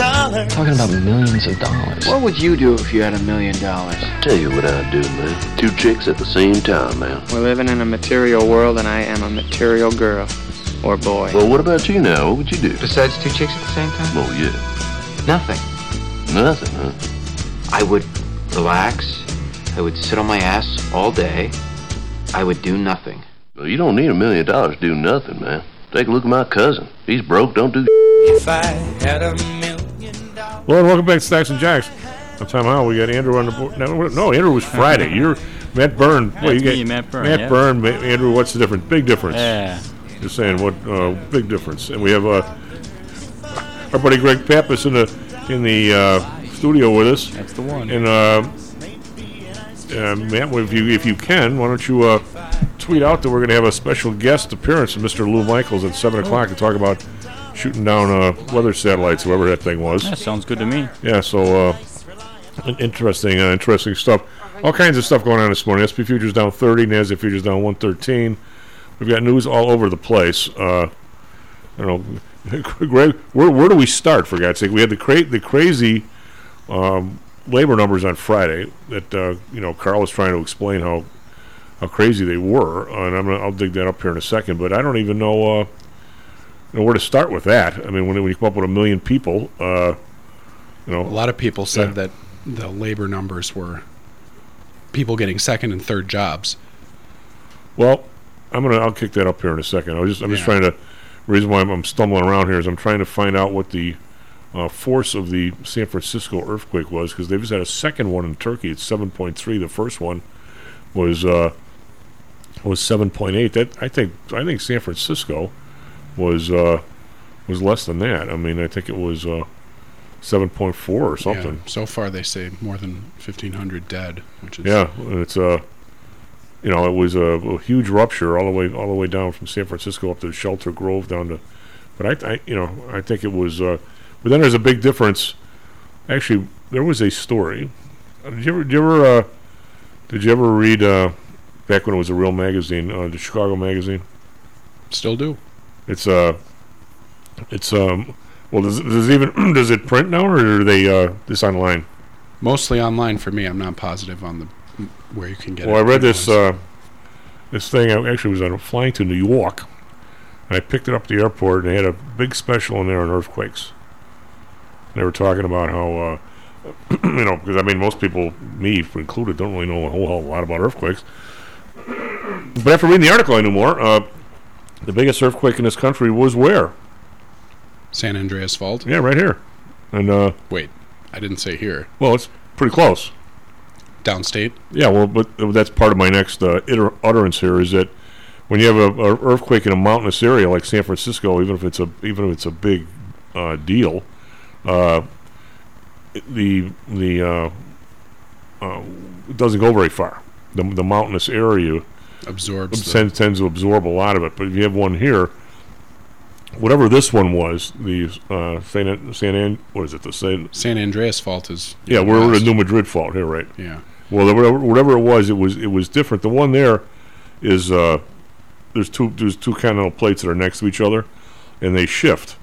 dollars. Talking about millions of dollars. What would you do if you had a million dollars? Tell you what I'd do, man. Two chicks at the same time, man. We're living in a material world, and I am a material girl. Or boy. Well, what about you now? What would you do? Besides two chicks at the same time? Oh, yeah. Nothing. Nothing, huh? I would relax. I would sit on my ass all day. I would do nothing. Well, you don't need a million dollars to do nothing, man. Take a look at my cousin. He's broke, don't do If I had a Well, and welcome back to Stocks and Jocks. I'm time out, we got Andrew on the board. No, no Andrew was Friday. You're Matt Byrne. Well, you me, Matt Byrne, Matt yeah. Byrne, Ma- Andrew. What's the difference? Big difference. Yeah. Just saying, what uh, big difference? And we have uh, our buddy Greg Pappas in the in the uh, studio with us. That's the one. And uh, Matt, if you if you can, why don't you uh, tweet out that we're going to have a special guest appearance of Mr. Lou Michaels at seven o'clock to talk about shooting down uh, weather satellites, whoever that thing was. That sounds good to me. Yeah, so uh, interesting, uh, interesting stuff. All kinds of stuff going on this morning. SP futures down 30, Nasdaq futures down 113. We've got news all over the place. Uh, I don't know, Greg. Where, where do we start? For God's sake, we had the cra- the crazy um, labor numbers on Friday that uh, you know Carl was trying to explain how how crazy they were, and I'm gonna, I'll dig that up here in a second. But I don't even know. Uh, know where to start with that. I mean, when, when you come up with a million people, uh, you know, A lot of people said Yeah. that the labor numbers were people getting second and third jobs. Well, I'm gonna I'll kick that up here in a second. I was just I'm just trying to. Reason why I'm, I'm stumbling around here is I'm trying to find out what the uh, force of the San Francisco earthquake was because they've just had a second one in Turkey. It's 7.3. The first one was uh, was 7.8. That I think I think San Francisco was uh, was less than that. I mean I think it was uh, 7.4 or something. Yeah, so far, they say more than 1,500 dead, which is Yeah, it's uh, you know, it was a, a huge rupture all the way all the way down from San Francisco up to Shelter Grove down to, but I, I you know, I think it was. Uh, but then there's a big difference. Actually, there was a story. Did you ever, did you ever, uh, did you ever read uh, back when it was a real magazine, uh, the Chicago magazine? still do. It's uh, it's um, well, does, does it even does it print now or are they uh, this online? Mostly online for me. I'm not positive on the where you can get it. Well, it. I read this uh, this thing. I actually was on flying to New York, and I picked it up at the airport, and they had a big special in there on earthquakes. They were talking about how, uh, you know, because I mean, most people, me included, don't really know a whole hell a lot about earthquakes. But after reading the article, I knew more. Uh, the biggest earthquake in this country was where? San Andreas Fault. Yeah, right here. And uh, Wait, I didn't say here. well, it's pretty close. Downstate. Yeah, well, but that's part of my next uh, iter- utterance here is that when you have a, a earthquake in a mountainous area like San Francisco, even if it's a even if it's a big uh, deal, uh, it- the the uh, uh, it doesn't go very far. The, the mountainous area Absorbs the, tends, tends to absorb a lot of it. But if you have one here, whatever this one was, the uh, San An- San An- what is it? The San San Andreas Fault is. yeah, we're west. the New Madrid fault here, right? Yeah. Well, whatever, whatever it was, it was it was different. The one there is uh, there's two there's two continental plates that are next to each other, and they shift.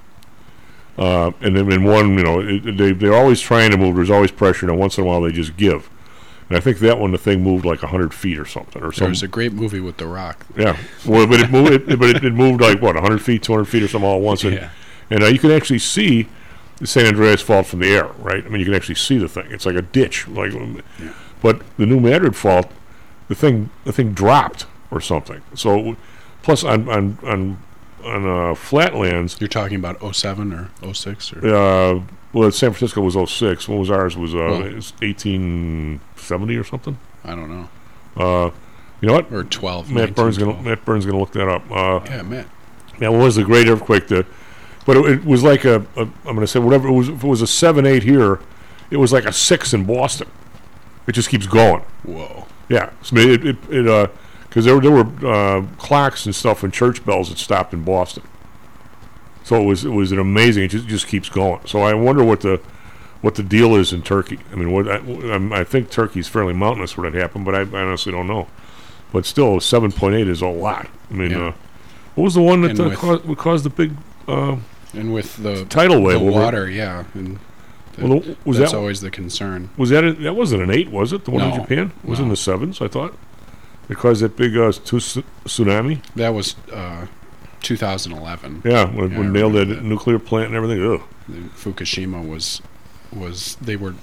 Uh, and then in one, you know, it, they they're always trying to move. There's always pressure, and once in a while they just give. And I think that one, the thing moved like hundred feet or something, or There something. was a great movie with The Rock. Yeah. Well, but it moved. It, but it, it moved like what, 100 feet, 200 feet, or something all at once. And, Yeah. and uh, you can actually see the San Andreas Fault from the air, right? I mean, you can actually see the thing. It's like a ditch. Like, but the New Madrid Fault, the thing, the thing dropped or something. So, plus on on on on uh, flatlands, You're talking about 07 or 06 or uh, well, San Francisco was 06. What was ours? Was uh, Well- 1870 or something. I don't know Uh, you know what? or 12. Matt Byrne's gonna Matt Byrne's gonna look that up. Uh, Yeah, Matt. Now, what was the great earthquake? The but it, it was like a, a. I'm going to say whatever it was. If it was a seven eight here, it was like a six in Boston. It just keeps going. Whoa. Yeah, so it it, it uh, because there there were uh, clocks and stuff and church bells that stopped in Boston. So it was it was an amazing. It just just keeps going. So I wonder what the what the deal is in Turkey. I mean, what I, I think Turkey's fairly mountainous where that happened, but I, I honestly don't know. But still, seven point eight is a lot. I mean, Yeah. uh, what was the one that uh, caused, caused the big uh, And with the tidal wave? the water, yeah. And the- Well, the- was that's that always the concern. was that a, that wasn't an eight, was it? The one in Japan it was in the sevens, I thought. It caused that big uh, tsunami. That was uh, 2011. Yeah, when, Yeah, when I nailed that, that. nuclear plant and everything. Ugh. Fukushima was was they were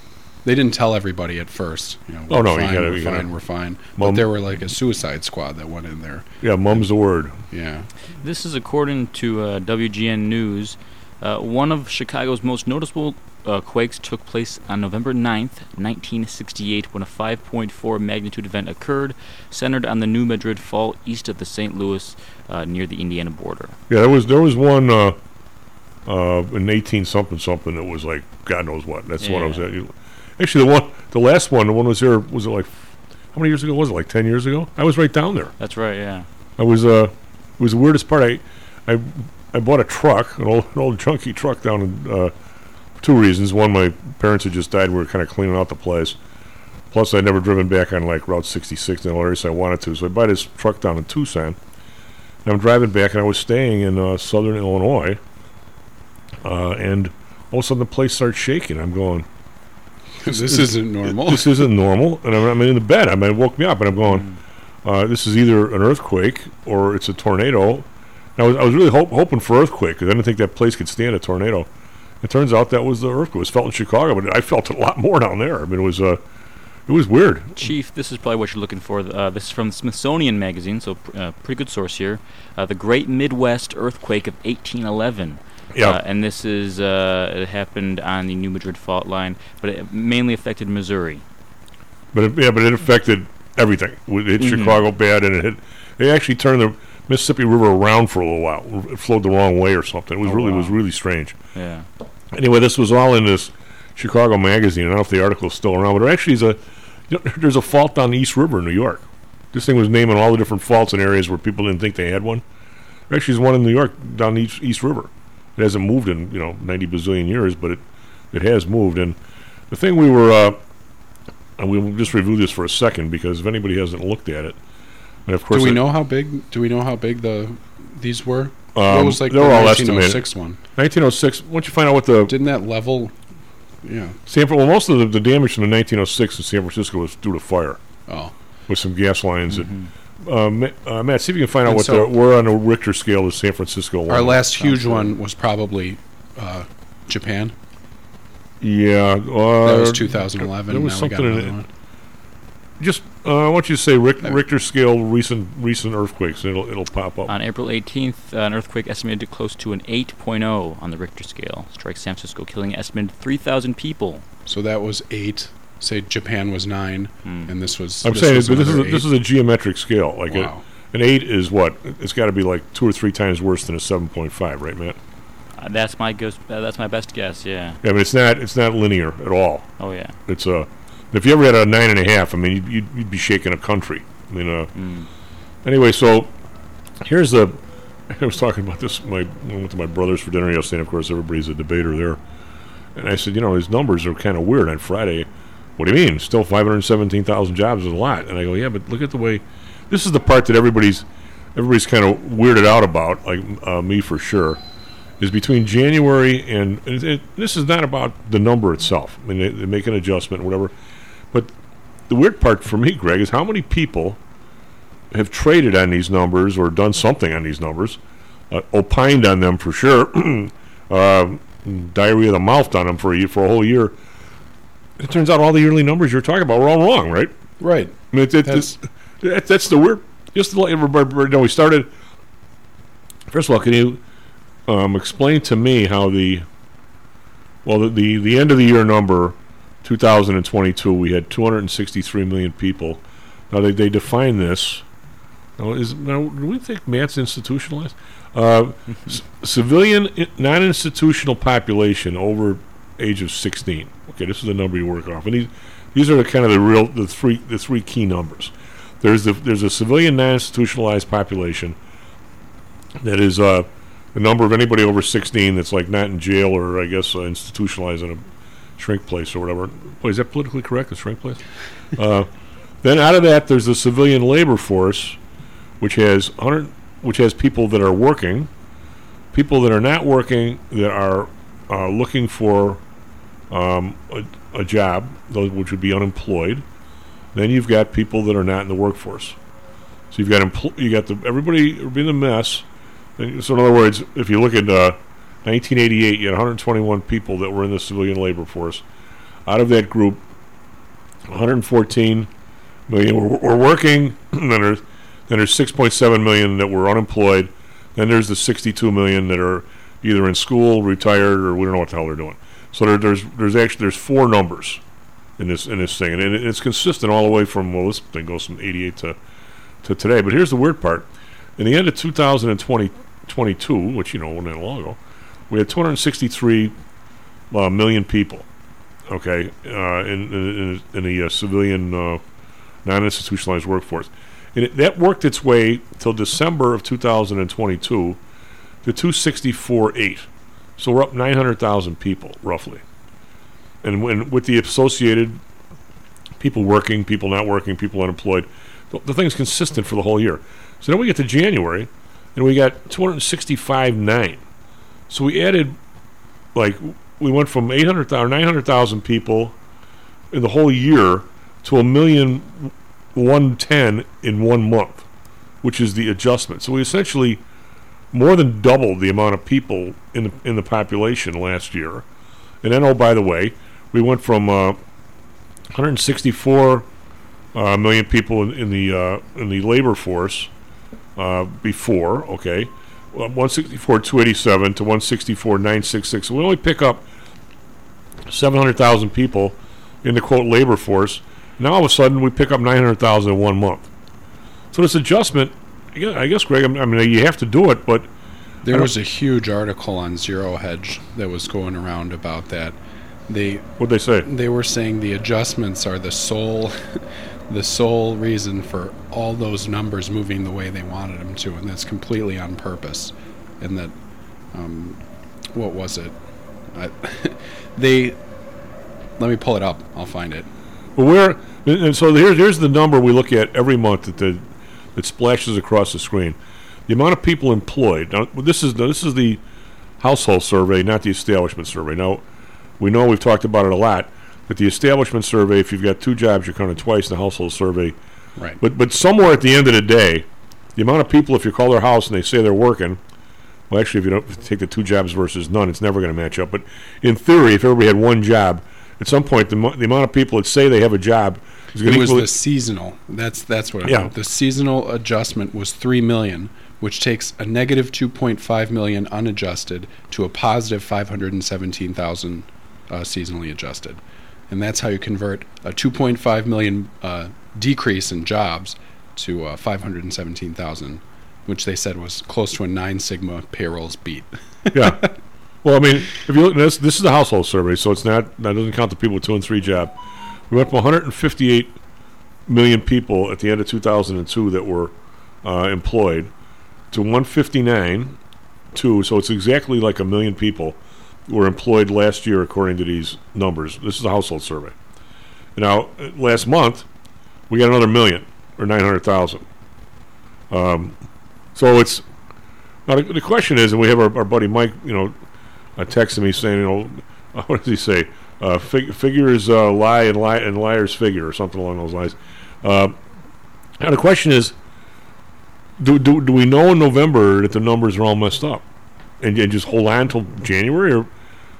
they didn't tell everybody at first. You know, Oh, we're no, you fine, gotta- we're you gotta- fine, we're fine. Mum- But there were like a suicide squad that went in there. Yeah, mum's the word. Yeah. This is according to uh, WGN News. Uh, one of Chicago's most noticeable uh, quakes took place on November 9th, 1968, when a 5.4 magnitude event occurred, centered on the New Madrid Fault east of the St. Louis, uh, near the Indiana border. Yeah, there was there was one uh, uh, in eighteen something something that was like God knows what. That's the one I was at. Actually, the one, the last one, the one was there. Was it like how many years ago was it? Like ten years ago? I was right down there. That's right, yeah. I was uh, it was the weirdest part. I, I, I bought a truck, an old, an old junky truck down in uh, two reasons. One, my parents had just died. We were kind of cleaning out the place. Plus, I'd never driven back on like Route 66 in the area, so I wanted to. So I buy this truck down in Tucson. And I'm driving back, and I was staying in uh, southern Illinois. Uh, and all of a sudden, the place starts shaking. I'm going, this isn't normal. this isn't normal. And I'm, I'm in the bed. I mean, it woke me up, and I'm going, uh, this is either an earthquake or it's a tornado. And I was, I was really hope, hoping for earthquake because I didn't think that place could stand a tornado. It turns out that was the earthquake. It was felt in Chicago, but I felt it a lot more down there. I mean, it was uh, it was weird. Chief, this is probably what you're looking for. Uh, this is from the Smithsonian Magazine, so pr- uh, pretty good source here. Uh, the Great Midwest Earthquake of 1811. Yeah. Uh, and this is uh, it happened on the New Madrid Fault line, but it mainly affected Missouri. But it, yeah, but it affected everything. It hit Mhm. Chicago bad, and it hit. They actually turned the Mississippi River around for a little while. It flowed the wrong way or something. It was Oh, really it was really strange. Yeah. Anyway, this was all in this Chicago magazine. I don't know if the article's still around, but it actually is a. You know, there's a fault down the East River in New York. This thing was naming all the different faults in areas where people didn't think they had one. There actually is one in New York down the East, East River. It hasn't moved in you know 90 bazillion years, but it it has moved. And the thing we were, uh, and we'll just review this for a second because if anybody hasn't looked at it, and of course do we it- know how big? Do we know how big the these were? Um, what was like they're the all 1906 estimated. one? 1906. Once you find out what the Didn't that level? Yeah. San Fran, well, most of the, the damage in the 1906 in San Francisco was due to fire. Oh. with some gas lines. That, uh, Ma- uh, Matt, see if you can find out And what so- the where on the Richter scale is San Francisco. Our one. last huge one was probably uh, Japan. yeah, uh, That was 2011. There was now we got something in another it. one. Just uh, I want you to say Ric- Richter scale recent recent earthquakes. It'll it'll pop up. On April 18th, uh, an earthquake estimated close to an 8.0 on the Richter scale strikes San Francisco, killing an estimated 3,000 people. So that was eight. Say Japan was nine, Hmm. and this was. I'm this saying was but this is a, this is a geometric scale. Like a- an eight is what? It's got to be like two or three times worse than a seven point five, right, Matt? Uh, that's my guess. Uh, that's my best guess. Yeah. Yeah, but it's not it's not linear at all. Oh yeah. It's a. If you ever had a nine and a half, I mean, you'd, you'd, you'd be shaking a country. I mean, uh, anyway, so here's the. I was talking about this. My I went to my brother's for dinner yesterday. And of course, everybody's a debater there. And I said, you know, these numbers are kind of weird on Friday. What do you mean? Still 517,000 jobs is a lot. And I go, yeah, but look at the way. This is the part that everybody's everybody's kind of weirded out about, like uh, me for sure. Is between January and, and it, this is not about the number itself. I mean, they, they make an adjustment, whatever. But the weird part for me, Greg, is how many people have traded on these numbers or done something on these numbers, uh, opined on them for sure, uh, diarrhea of the mouth on them for a year, for a whole year. It turns out all the yearly numbers you're talking about were all wrong, right? Right. I mean, it, it, That's- that, that's the weird. Just to let everybody know, we started. First of all, can you um, explain to me how the well the, the the end of the year number 2022 we had 263 million people. Now they they define this. Now is now do we think Matt's institutionalized? Uh, c- civilian non-institutional population over age of 16. Okay, this is the number you work off, and these these are the kind of the real the three the three key numbers. There's the there's a civilian non-institutionalized population that is uh, the number of anybody over 16 that's like not in jail or I guess uh, institutionalized in a shrink place or whatever. Boy, is that politically correct? A shrink place? uh, then out of that, there's the civilian labor force, which has 100, which has people that are working, people that are not working that are uh, looking for um, a, a job, those which would be unemployed. Then you've got people that are not in the workforce. So you've got empl- you got the everybody being a mess. And So in other words, if you look at uh, 1988, you had 121 people that were in the civilian labor force. Out of that group, 114 million were, were working. then there's then there's 6.7 million that were unemployed. Then there's the 62 million that are either in school, retired, or we don't know what the hell they're doing. So there, there's there's actually there's four numbers in this in this thing, and it, it's consistent all the way from well, this thing goes from 88 to to today. But here's the weird part: in the end of 2020, 22, which you know wasn't that long ago, we had 263 uh, million people. Okay, uh, in, in in the uh, civilian uh, non-institutionalized workforce, and it, that worked its way till December of 2022 to 264.8. So we're up 900,000 people roughly, and when with the associated people working, people not working, people unemployed, the, the thing's consistent for the whole year. So then we get to January, and we got 265.9. So we added, like, we went from 800,000, 900,000 people in the whole year to a million 110 in one month, which is the adjustment. So we essentially more than doubled the amount of people in the, in the population last year. And then, oh, by the way, we went from uh, 164 uh, million people in, in the uh, in the labor force uh, before. Okay, 164 287 to 164 966. So we only pick up 700,000 people in the quote labor force. Now all of a sudden we pick up 900,000 in one month. So this adjustment, I guess, I guess Greg, I mean you have to do it, but There was a huge article on Zero Hedge that was going around about that. They what'd they say? they were saying the adjustments are the sole the sole reason for all those numbers moving the way they wanted them to, and that's completely on purpose. And that, um, what was it? I, they let me pull it up. I'll find it. But where, and and so here's here's the number we look at every month that the that splashes across the screen. The amount of people employed. Now this is this is the household survey, not the establishment survey. Now we know we've talked about it a lot, but the establishment survey, if you've got two jobs, you're counted twice. in The household survey, Right. but but somewhere at the end of the day, the amount of people, if you call their house and they say they're working, well, actually, if you don't if you take the two jobs versus none, it's never going to match up. But in theory, if everybody had one job, at some point, the, mo- the amount of people that say they have a job is going It to was equal. the seasonal. That's that's what. Yeah. The seasonal adjustment was three million, which takes a negative two point five million unadjusted to a positive five hundred and seventeen thousand uh, seasonally adjusted, and that's how you convert a two point five million uh, decrease in jobs to uh, five hundred and seventeen thousand, which they said was close to a nine sigma payrolls beat. yeah. Well, I mean, if you look, this this is a household survey, so it's not that doesn't count the people with two and three job. We went from 158 million people at the end of 2002 that were uh, employed to 159 two. So it's exactly like a million people were employed last year according to these numbers. This is a household survey. Now, last month we got another million or 900,000. Um, so it's now the, question is, and we have our, our buddy Mike, you know, uh, texting me saying, you know, what does he say? Uh, fig- figures uh, lie and lie and liars figure or something along those lines. Uh, now the question is, do, do do we know in November that the numbers are all messed up, and, and just hold on until January, or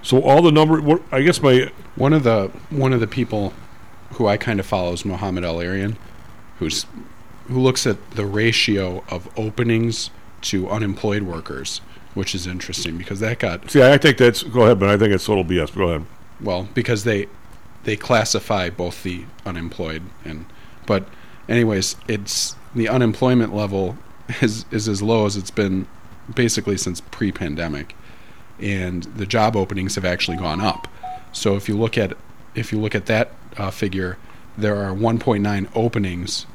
so all the number? What, I guess my One of the one of the people who I kind of follow is Mohamed El-Erian, who's who looks at the ratio of openings to unemployed workers, which is interesting because that got see, I think that's go ahead, but I think it's total BS. Go ahead. well because they they classify both the unemployed and but anyways, it's the unemployment level is is as low as it's been basically since pre-pandemic, and the job openings have actually gone up. So if you look at if you look at that uh, figure, there are 1.9 openings,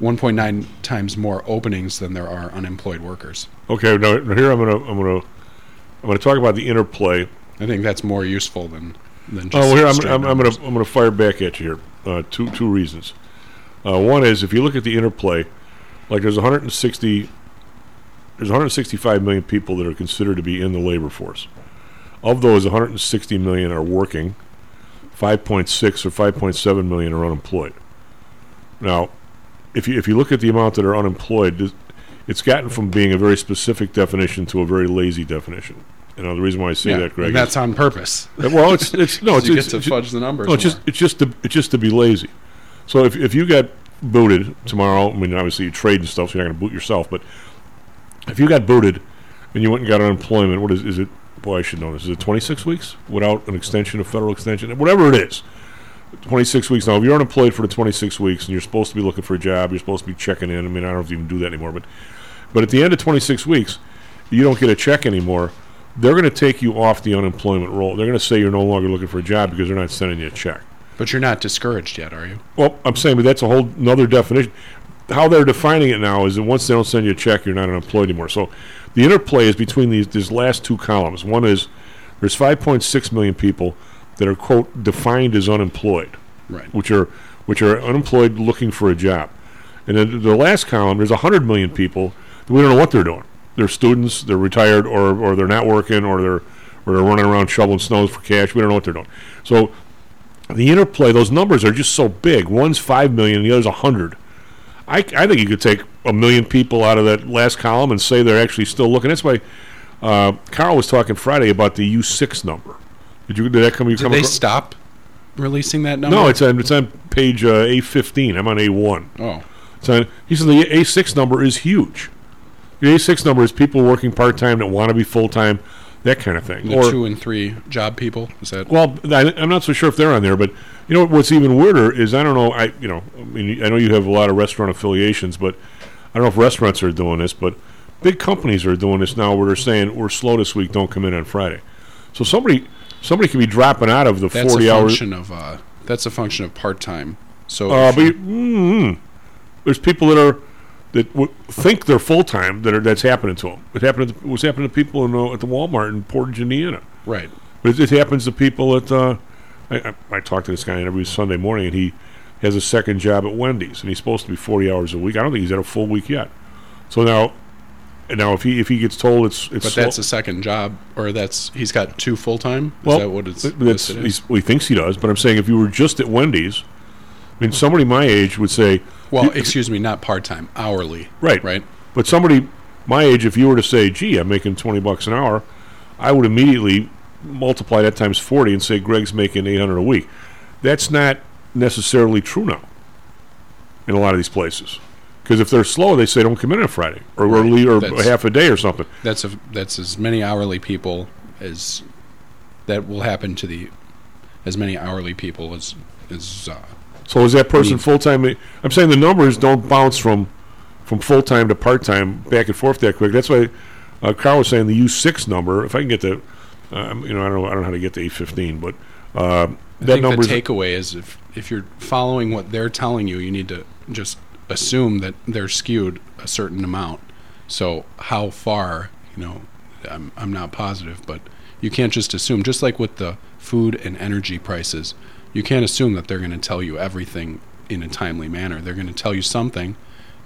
1.9 times more openings than there are unemployed workers. Okay, now, now here I'm gonna I'm gonna I'm gonna talk about the interplay. I think that's more useful than than just. Oh, well, here I'm, I'm, I'm gonna I'm gonna fire back at you here. Uh, two two reasons. Uh, one is if you look at the interplay, like there's 160 there's 165 million people that are considered to be in the labor force. Of those, 160 million are working. 5.6 or 5.7 million are unemployed. Now, if you if you look at the amount that are unemployed, it's gotten from being a very specific definition to a very lazy definition. You know the reason why I say yeah, that, Greg. that's on purpose. Uh, well, it's it's no, it's, you it's, get to it's- fudge the numbers. no, it's just it's just to it's just to be lazy. So if if you got booted tomorrow, I mean obviously you trade and stuff, so you're not going to boot yourself. But if you got booted and you went and got unemployment, what is is it? Boy, I should know this. Is it 26 weeks without an extension, a federal extension, whatever it is? 26 weeks. Now, if you're unemployed for the 26 weeks and you're supposed to be looking for a job, you're supposed to be checking in. I mean, I don't know if you even do that anymore, but but at the end of 26 weeks, you don't get a check anymore. They're going to take you off the unemployment roll. They're going to say you're no longer looking for a job because they're not sending you a check. but you're not discouraged yet, are you? Well, I'm saying, but that's a whole another definition. How they're defining it now is that once they don't send you a check, you're not unemployed anymore. So the interplay is between these these last two columns. One is there's 5.6 million people that are quote defined as unemployed, Right. which are which are unemployed looking for a job. And then the last column, there's 100 million people that we don't know what they're doing. They're students, they're retired, or, or they're not working, or they're or they're running around shoveling snows for cash. We don't know what they're doing. So the interplay, those numbers are just so big. One's five million, and the other's a hundred. I, I think you could take a million people out of that last column and say they're actually still looking. That's why uh, Carl was talking Friday about the U six number. Did you did that come? You Did come they across- stop releasing that number? No, it's on it's on page uh, A fifteen. I'm on A one. oh, So he said the A six number is huge. The A six number is people working part time that want to be full time, that kind of thing. the or two and three job people. Is that? well, I, I'm not so sure if they're on there, but you know what's even weirder is I don't know. I you know I mean I know you have a lot of restaurant affiliations, but I don't know if restaurants are doing this, but big companies are doing this now where they're saying we're slow this week, don't come in on Friday. So somebody somebody could be dropping out of the that's 40 a hours. function of uh, that's a function of part time. So Uh, but you- mm, there's people that are that w- think they're full time that are that's happening to them. It happened. To, it was happening to people in, uh, at the Walmart in Portage, Indiana. right, But it, it happens to people at. Uh, I, I, I talk to this guy every Sunday morning, and he has a second job at Wendy's, and he's supposed to be 40 hours a week. I don't think he's had a full week yet. So now, now if he if he gets told it's it's but slow- that's a second job, or that's he's got two full time. Is well, that what it's th- that's he's, well, he thinks he does. But I'm saying if you were just at Wendy's, I mean, somebody my age would say, Well, excuse me, not part time, hourly. Right. Right. But somebody my age, if you were to say, "Gee, I'm making twenty bucks an hour," I would immediately multiply that times forty and say, "Greg's making eight hundred a week." That's not necessarily true now. In a lot of these places, because if they're slow, they say, "Don't come in on Friday," or or, Right. leave, or half a day or something. That's a that's as many hourly people as that will happen to the as many hourly people as as uh, So is that person full time? I'm saying the numbers don't bounce from from full time to part time back and forth that quick. That's why uh, Carl was saying the U six number. If I can get the, um, you know, I don't know, I don't know how to get the eight fifteen, but uh, that number. the takeaway is if if you're following what they're telling you, you need to just assume that they're skewed a certain amount. So how far, you know, I'm I'm not positive, but you can't just assume. Just like with the food and energy prices, you can't assume that they're going to tell you everything in a timely manner. They're going to tell you something,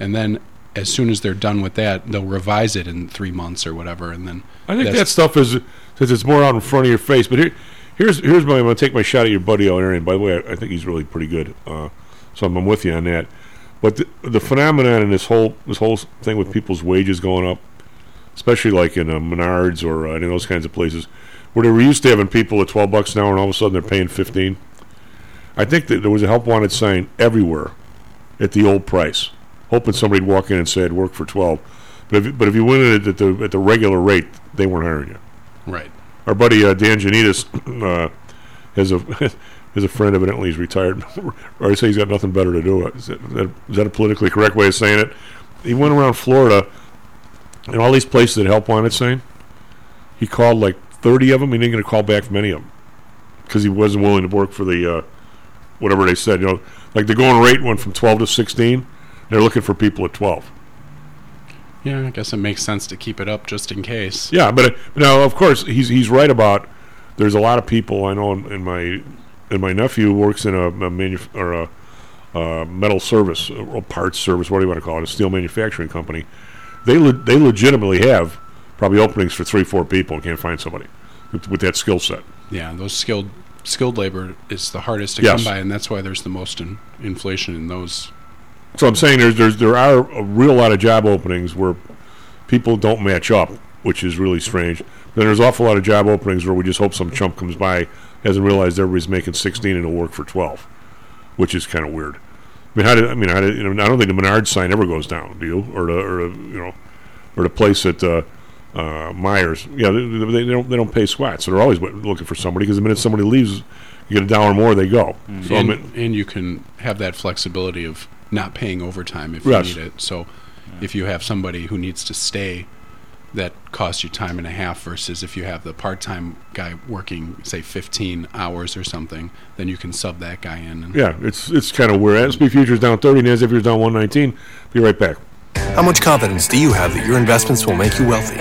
and then as soon as they're done with that, they'll revise it in three months or whatever, and then I think that stuff is since it's more out in front of your face. But here, here's here's my. I'm going to take my shot at your buddy Arian. By the way, I, I think he's really pretty good. Uh, so I'm, I'm with you on that. But the, the phenomenon in this whole this whole thing with people's wages going up, especially like in uh, Menards or uh, of those kinds of places, where they were used to having people at 12 bucks an hour and all of a sudden they're paying 15. I think that there was a help wanted sign everywhere at the old price, hoping somebody'd walk in and say I'd work for 12. But if, but if you went in at the at the regular rate, they weren't hiring you. right. Our buddy uh, Dan Janitas uh, has a has a friend. Evidently, he's retired, or I say he's got nothing better to do. Is that, is that a politically correct way of saying it? He went around Florida and all these places that help wanted saying he called like 30 of them. He didn't get a call back from any of them because he wasn't willing to work for the uh, whatever they said. You know, like the going rate went from 12 to 16. They're looking for people at 12. Yeah, I guess it makes sense to keep it up just in case. Yeah, but uh, now of course he's he's right about. There's a lot of people I know in, in my and my nephew works in a, a manuf- or a uh, metal service, or parts service, what do you want to call it, a steel manufacturing company. They le- they legitimately have probably openings for three, four people and can't find somebody with, with that skill set. Yeah, those skilled skilled labor is the hardest to Yes. come by, and that's why there's the most in, inflation in those. So I'm saying there's, there's there are a real lot of job openings where people don't match up, which is really strange. Then there's an awful lot of job openings where we just hope some chump comes by, hasn't realized everybody's making 16 and will work for 12, which is kind of weird. I mean, how did I mean? How did, you know, I don't think the Menard sign ever goes down, do you? Or the or the, you know, or the place at uh, uh, Meijer. Yeah, they, they, they don't they don't pay squats, so they're always looking for somebody because the minute somebody leaves, you get a dollar more, they go. So I and, mean, and you can have that flexibility of not paying overtime if Yes. you need it. So if you have somebody who needs to stay, that costs you time and a half versus if you have the part-time guy working, say, 15 hours or something, then you can sub that guy in. And yeah, it's it's kind of weird. SP futures down 30, NASDAQ futures down 119. Be right back. How much confidence do you have that your investments will make you wealthy?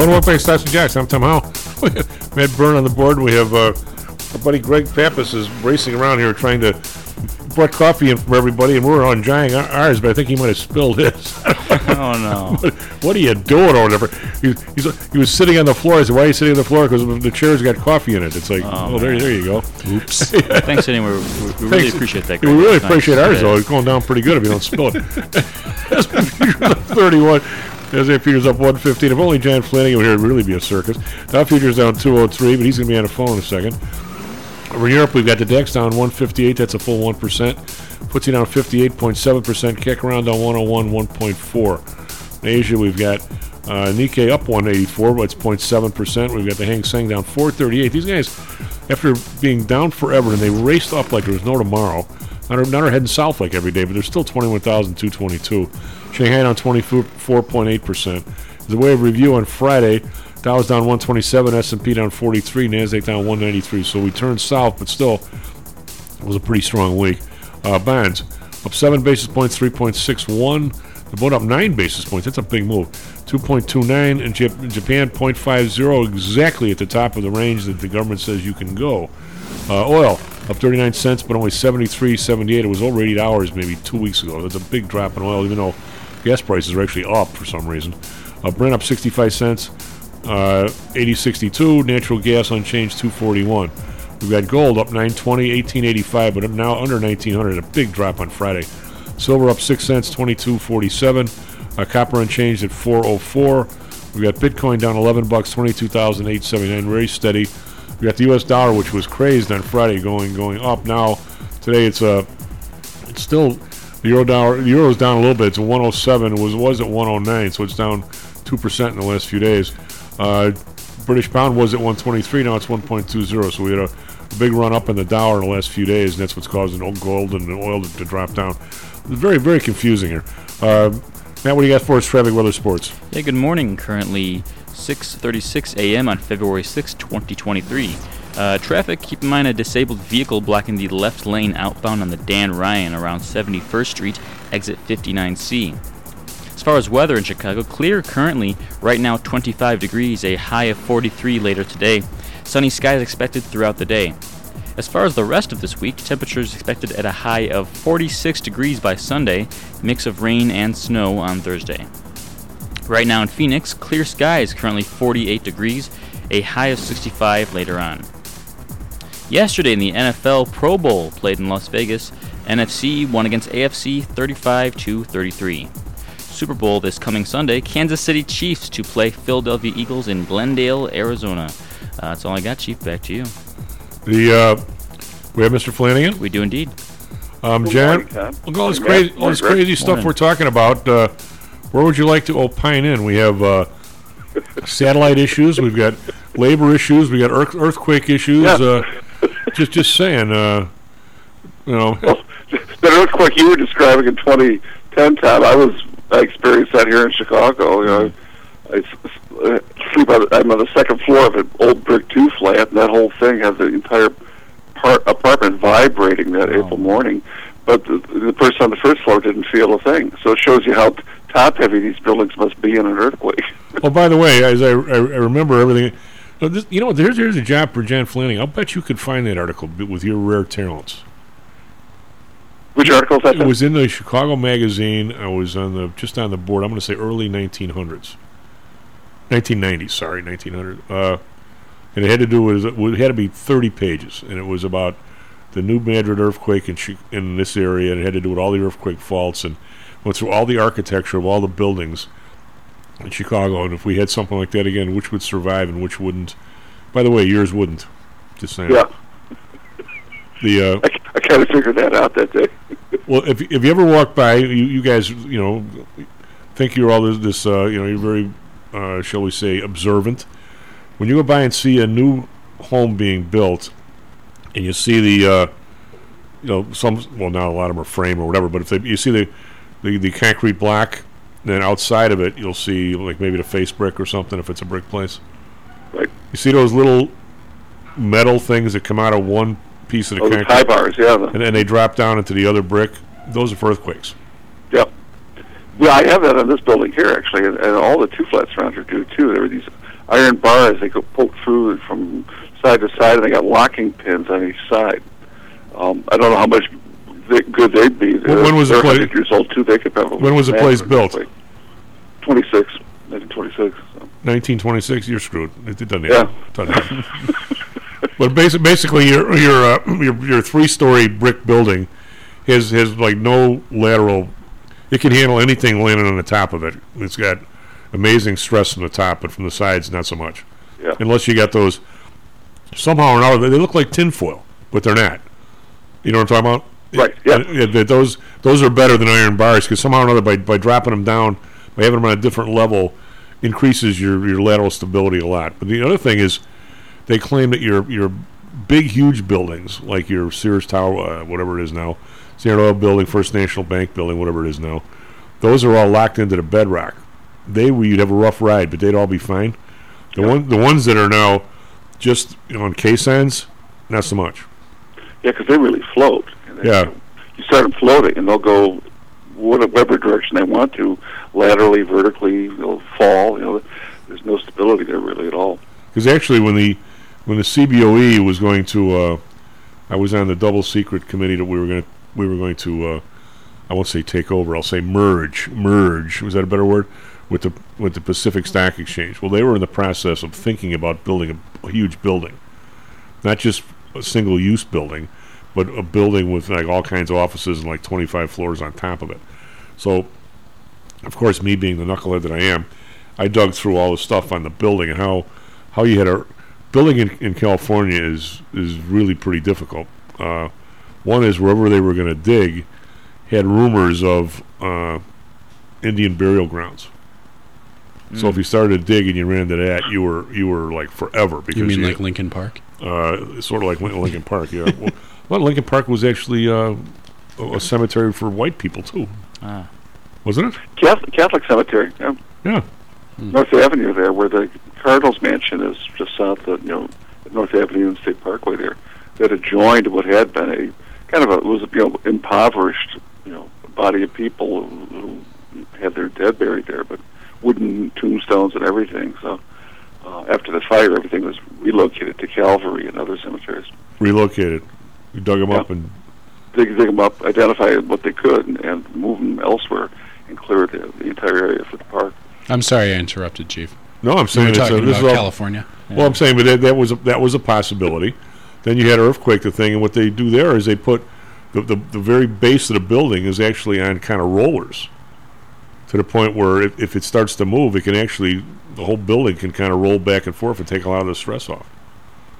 Hello, thanks, Slash Jacks. I'm Tom Howell. Matt Byrne on the board. We have uh, our buddy Greg Pappas is racing around here trying to put coffee in for everybody, and we we're enjoying ours, but I think he might have spilled his. oh no! What, what, are you doing or whatever? He, he, was sitting on the floor. I said, "Why are you sitting on the floor?" Because the chair's got coffee in it. It's like, oh, oh there, there you go. Oops. Thanks anyway. We, really appreciate that. Greg. We really That's appreciate nice. ours though. It's going down pretty good if you don't spill it. That's 31. NASDAQ futures up 115. If only Jan Flanagan were here, it'd really be a circus. Now futures down 203, but he's going to be on the phone in a second. Over Europe, we've got the DAX down 158. That's a full 1%. Puts you down 58.7%. Kick around on 101, 1.4. In Asia, we've got uh, Nikkei up 184, but it's 0.7%. We've got the Hang Seng down 438. These guys, after being down forever, and they raced up like there was no tomorrow, not are heading south like every day, but they're still 21,222. Shanghai down 24.8%. The way of review on Friday, Dow's down 127, S&P down 43, Nasdaq down 193. So we turned south, but still it was a pretty strong week. Uh, bonds up seven basis points, 3.61. The bond up nine basis points. That's a big move. 2.29 and Jap- Japan 0.50, exactly at the top of the range that the government says you can go. Uh, oil up 39 cents, but only 73.78. It was over 80 hours maybe two weeks ago. That's a big drop in oil, even though gas prices are actually up for some reason. Uh, Brent up 65 cents, uh, 80.62. Natural gas unchanged, 241. We've got gold up 920, 1885, but now under 1900. A big drop on Friday. Silver up 6 cents, 2247. Uh, copper unchanged at 404. We've got Bitcoin down 11 bucks, 22,879. Very steady. We got the U.S. dollar, which was crazed on Friday, going going up. Now today it's uh, it's still the euro dollar. The euro's down a little bit. It's 107. It was was at 109, so it's down two percent in the last few days. Uh, British pound was at 123. Now it's 1.20. So we had a, a big run up in the dollar in the last few days, and that's what's causing gold and oil to, to drop down. Very very confusing here. Uh, Matt, what do you got for us? Traffic, weather, sports. Yeah, good morning. Currently 6:36 a.m. on February 6, 2023. Uh, traffic. Keep in mind a disabled vehicle blocking the left lane outbound on the Dan Ryan around 71st Street, exit 59C. As far as weather in Chicago, clear currently. Right now 25 degrees, a high of 43 later today. Sunny skies expected throughout the day. As far as the rest of this week, temperatures expected at a high of 46 degrees by Sunday, mix of rain and snow on Thursday. Right now in Phoenix, clear skies, currently 48 degrees, a high of 65 later on. Yesterday in the NFL Pro Bowl played in Las Vegas, NFC won against AFC 35 to 33. Super Bowl this coming Sunday, Kansas City Chiefs to play Philadelphia Eagles in Glendale, Arizona. Uh, that's all I got, Chief. Back to you. The uh, we have Mr. Flanagan. We do indeed. Um, Jan, look at all this crazy, all this crazy stuff we're talking about. Uh, where would you like to opine in? We have uh, satellite issues. We've got labor issues. We got earth, earthquake issues. Yeah. Uh, just, just saying. Uh, you know, That earthquake you were describing in 2010, Tom, I was I experienced that here in Chicago. You know, I sleep on, I'm on the second floor of an old brick two flat, and that whole thing has the entire part, apartment vibrating that April morning. But the, the person on the first floor didn't feel a thing. So it shows you how t- top heavy these buildings must be in an earthquake. well, by the way, as I, I, I remember everything. uh, this, you know, what, here's here's a job for Jan Flanagan. I'll bet you could find that article with your rare talents. Which article? It was in the Chicago Magazine. I was on the just on the board. I'm going to say early 1900s, 1990s. Sorry, 1900. Uh, and it had to do with it had to be 30 pages, and it was about the New Madrid earthquake in in this area, and it had to do with all the earthquake faults and went through all the architecture of all the buildings in Chicago. And if we had something like that again, which would survive and which wouldn't? By the way, yours wouldn't. Just saying. Yeah. The uh, I kind of figured that out that day. well, if if you ever walk by, you, you guys, you know, think you're all this, this uh, you know, you're very, uh, shall we say, observant. When you go by and see a new home being built, and you see the, uh, you know, some, well, not a lot of them are frame or whatever, but if they, you see the, the, the concrete block, then outside of it, you'll see like maybe the face brick or something if it's a brick place. Right. You see those little metal things that come out of one piece of the Oh, the concrete, tie bars, yeah. the- and then they drop down into the other brick. Those are for earthquakes. Yep. Well, I have that on this building here, actually, and, and all the two flats around here do too. There were these iron bars they could poke through from side to side, and they got locking pins on each side. Um, I don't know how much they, good they'd be. When- when was the They're place- years old too. They could probably. When was the place built? it. 26, 1926. So. 1926. You're screwed. It, it doesn't. Yeah. Doesn't but basi- basically, your your uh, your, your three-story brick building has has like no lateral. It can handle anything landing on the top of it. It's got amazing stress from the top, but from the sides, not so much. Yeah. Unless you got those somehow or another, they look like tinfoil, but they're not. You know what I'm talking about? Right. Yeah. Those those are better than iron bars because somehow or another, by by dropping them down, by having them on a different level, increases your your lateral stability a lot. But the other thing is, they claim that your your big, huge buildings like your Sears Tower, uh, whatever it is now, Standard Oil Building, First National Bank Building, whatever it is now, those are all locked into the bedrock. They you'd have a rough ride, but they'd all be fine. The one the ones that are now just on caissons, not so much. Yeah, because they really float. They- Yeah. You start them floating, and they'll go whatever direction they want to, laterally, vertically. They'll fall. You know, there's no stability there really at all. Because actually, when the when the CBOE was going to, uh, I was on the double secret committee that we were going to we were going to, uh, I won't say take over. I'll say merge. Merge was that a better word? With the with the Pacific Stock Exchange. Well, they were in the process of thinking about building a, huge building, not just a single use building, but a building with like all kinds of offices and like 25 floors on top of it. So, of course, me being the knucklehead that I am, I dug through all the stuff on the building and how how you had a building in, in California is is really pretty difficult. Uh, one is wherever they were going to dig had rumors of uh, Indian burial grounds. So if you started to dig and you ran into that, you were you were like forever because You mean you like Lincoln Park? uh, sort of like Lincoln Park, yeah. well, well, Lincoln Park was actually uh, a, a cemetery for white people too, Ah. wasn't it? Catholic, Catholic cemetery. Yeah. Yeah. North Avenue there, where the Cardinals mansion is, just south of you know North Avenue and State Parkway there, that adjoined what had been a kind of a was a you know impoverished you know body of people who, who had their dead buried there, but wooden tombstones and everything. So uh, after the fire, everything was relocated to Calvary and other cemeteries. Relocated. We dug them up and Dig, dig them up, identify what they could, and, and move them elsewhere, and clear the, the entire area for the park. I'm sorry I interrupted, Chief. No, I'm You saying were it's a- talking this about is all- California. Well, I'm saying, but that, that was a, that was a possibility. Then you had earthquake, the thing, and what they do there is they put the, the the very base of the building is actually on kind of rollers, to the point where if, if it starts to move, it can actually the whole building can kind of roll back and forth and take a lot of the stress off.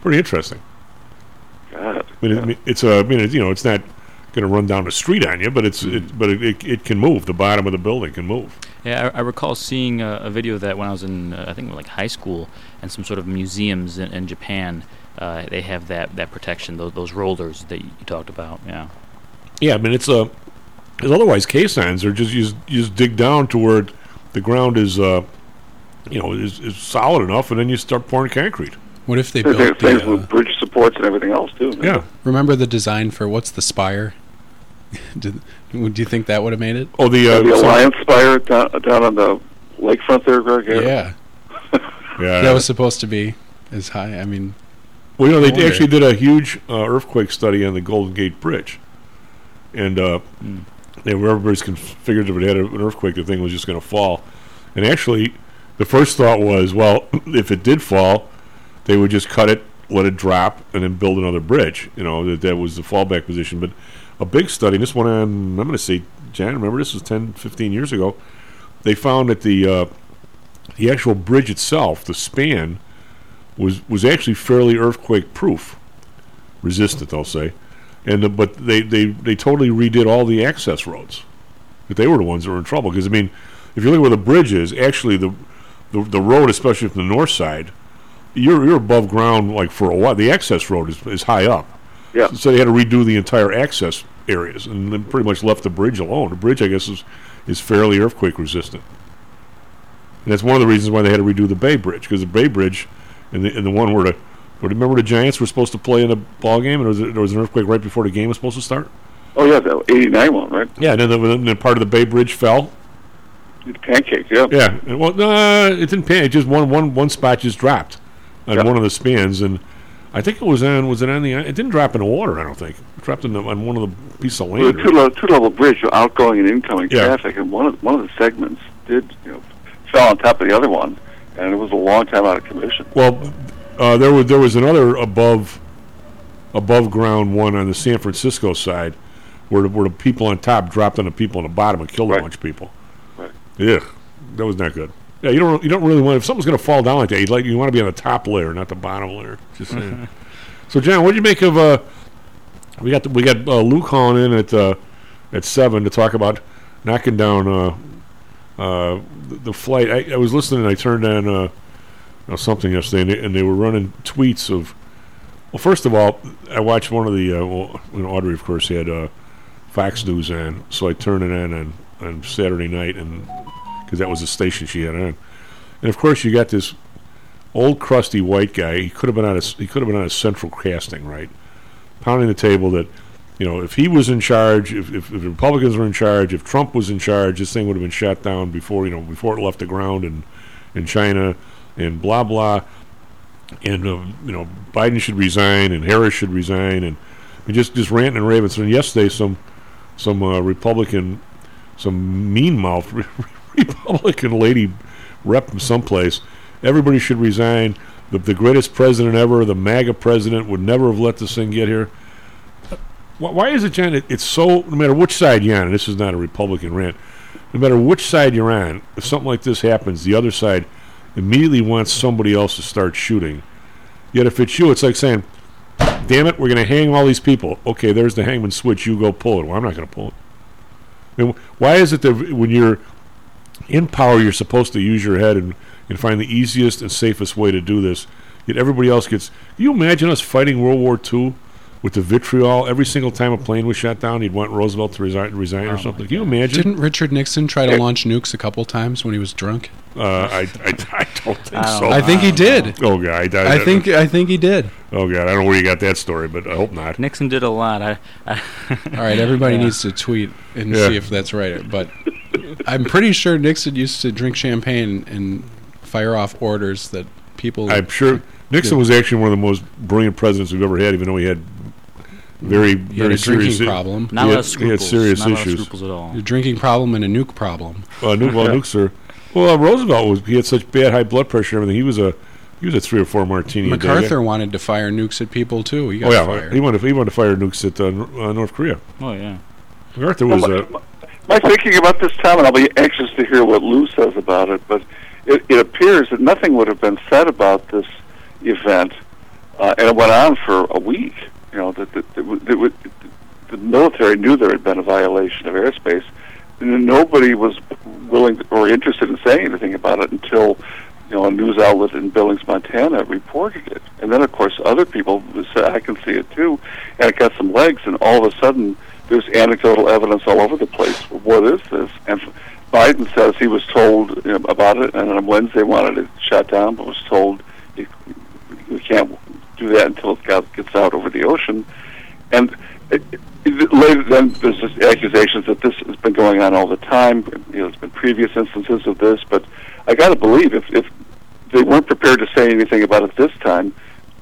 Pretty interesting. God. I mean, it- it's a, I mean, it, you know, it's not going to run down the street on you, but it's, it, but it, it, it can move. The bottom of the building can move. Yeah, I, I recall seeing a, a video of that when I was in, uh, I think, like high school, and some sort of museums in, in Japan. Uh, they have that, that protection, those, those rollers that you talked about. Yeah. Yeah, I mean it's a. Because otherwise, caissons are just you, just you just dig down to where the ground is, uh, you know, is, is solid enough, and then you start pouring concrete. What if they Same built thing the, uh, with bridge supports and everything else too. Yeah. Remember the design for what's the spire? Did, would you think that would have made it? Oh, the uh, the some- Alliance Spire down, down on the lakefront there, Greg. Yeah. Yeah. That was supposed to be as high. I mean, Well, you know, they wonder. actually did a huge uh, earthquake study on the Golden Gate Bridge, and uh, they were everybody's con- figured if it had an earthquake, the thing was just going to fall. And actually, the first thought was, well, if it did fall, they would just cut it, let it drop, and then build another bridge. You know, that that was the fallback position. But a big study, and this one on, I'm going to say, Jan, remember this was 10, 15 years ago. They found that the uh, the actual bridge itself, the span, was was actually fairly earthquake proof, resistant, I'll say, and the, but they, they they totally redid all the access roads. But they were the ones that were in trouble because I mean, if you look at where the bridge is, actually the the, the road, especially from the north side, you're you're above ground like for a while. The access road is is high up. Yeah. So they had to redo the entire access areas and then pretty much left the bridge alone. The bridge, I guess, is is fairly earthquake resistant. And that's one of the reasons why they had to redo the Bay Bridge because the Bay Bridge, and the and the one where the where remember the Giants were supposed to play in a ball game and there was, there was an earthquake right before the game was supposed to start. Oh yeah, the '89 one, right? Yeah, and then, the, then part of the Bay Bridge fell. Pancakes, yeah. Yeah, and, well, no, it didn't pan. It just one one one spot just dropped on Yeah. one of the spans, and I think it was on. Was it on the? It didn't drop in the water. I don't think. It dropped in the, on one of the pieces of It was a two level, two level bridge, outgoing and incoming Yeah. traffic, and one of one of the segments did you know fell on top of the other one, and it was a long time out of commission. Well, uh, there was there was another above above ground one on the San Francisco side, where the, where the people on top dropped on the people on the bottom and killed a bunch of people. Right. Yeah, that was not good. Yeah, you don't you don't really want if something's going to fall down like that. You like you want to be on the top layer, not the bottom layer. Just saying. so, John, what do you make of? Uh, we got the, we got uh, Lou calling in at uh, at seven to talk about knocking down uh, uh, the, the flight. I, I was listening. and I turned on uh, uh, something yesterday, and they, and they were running tweets of. Well, first of all, I watched one of the. Uh, well, you know, Audrey, of course, had uh, Fox News on, so I turned it on on, on Saturday night, and because that was the station she had on, and of course, you got this old crusty white guy. He could have been on a he could have been on a central casting, right? Pounding the table that, you know, if he was in charge, if, if, if Republicans were in charge, if Trump was in charge, this thing would have been shot down before you know before it left the ground in in China, and blah blah, and uh, you know Biden should resign and Harris should resign, and and just just ranting and raving. So yesterday, some some uh, Republican, some mean mouthed Republican lady rep from someplace. Everybody should resign. The, the greatest president ever, the MAGA president, would never have let this thing get here. Why, is it, John? It, it's so, no matter which side you're on, and this is not a Republican rant, no matter which side you're on, if something like this happens, the other side immediately wants somebody else to start shooting. Yet if it's you, it's like saying, damn it, we're going to hang all these people. Okay, there's the hangman switch. You go pull it. Well, I'm not going to pull it. I mean, why is it that when you're in power, you're supposed to use your head and, and find the easiest and safest way to do this? Yet everybody else gets. Can you imagine us fighting World War II with the vitriol every single time a plane was shot down? He'd want Roosevelt to resign, resign or something. Can you imagine? Didn't Richard Nixon try to launch nukes a couple times when he was drunk? Uh, I, I, I don't think I so. don't- I think he I don't did. Oh god, I, I think I think he did. Oh god, I don't know where you got that story, but I hope not. Nixon did a lot. I, I All right, everybody Yeah. needs to tweet and Yeah. see if that's right. But I'm pretty sure Nixon used to drink champagne and fire off orders that people. I'm sure Nixon did. was actually one of the most brilliant presidents we've ever had, even though he had very, He very had a drinking serious problem. Not he a had, lot of he had serious Not a lot of issues. scruples at all. A drinking problem and a nuke problem. Uh, nu- well, nukes are. Well, uh, Roosevelt was. He had such bad high blood pressure and everything. He was a. He was a three or four martini. a day. MacArthur wanted to fire nukes at people too. He got Oh yeah, fired. he wanted. He wanted to fire nukes at uh, N- uh, North Korea. Oh yeah. MacArthur was. Well, Uh, my, my thinking about this, Tom, and I'll be anxious to hear what Lou says about it, but it, it appears that nothing would have been said about this event, uh, and it went on for a week. You know, that, that, that, w- that, the military knew there had been a violation of airspace, and nobody was willing or interested in saying anything about it until you know a news outlet in Billings, Montana, reported it. And then, of course, other people said, "I can see it too," and it got some legs. And all of a sudden, there's anecdotal evidence all over the place. What is this? And Biden says he was told you know, about it, and on Wednesday wanted it shut down, but was told you, we can't do that until it gets out over the ocean. And it, it, later, then there's just accusations that this has been going on all the time. You know, there's been previous instances of this, but I got to believe if if they weren't prepared to say anything about it this time,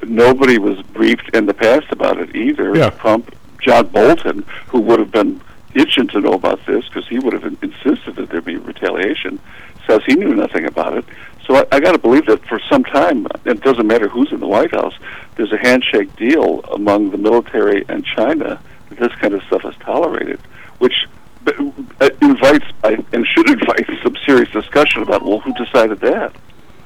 nobody was briefed in the past about it either. Yeah. Trump, John Bolton, who would have been itching to know about this because he would have insisted that there be retaliation, says he knew nothing about it. So I, I got to believe that for some time, it doesn't matter who's in the White House, there's a handshake deal among the military and China that this kind of stuff is tolerated, which uh, invites and should invite some serious discussion about well, who decided that?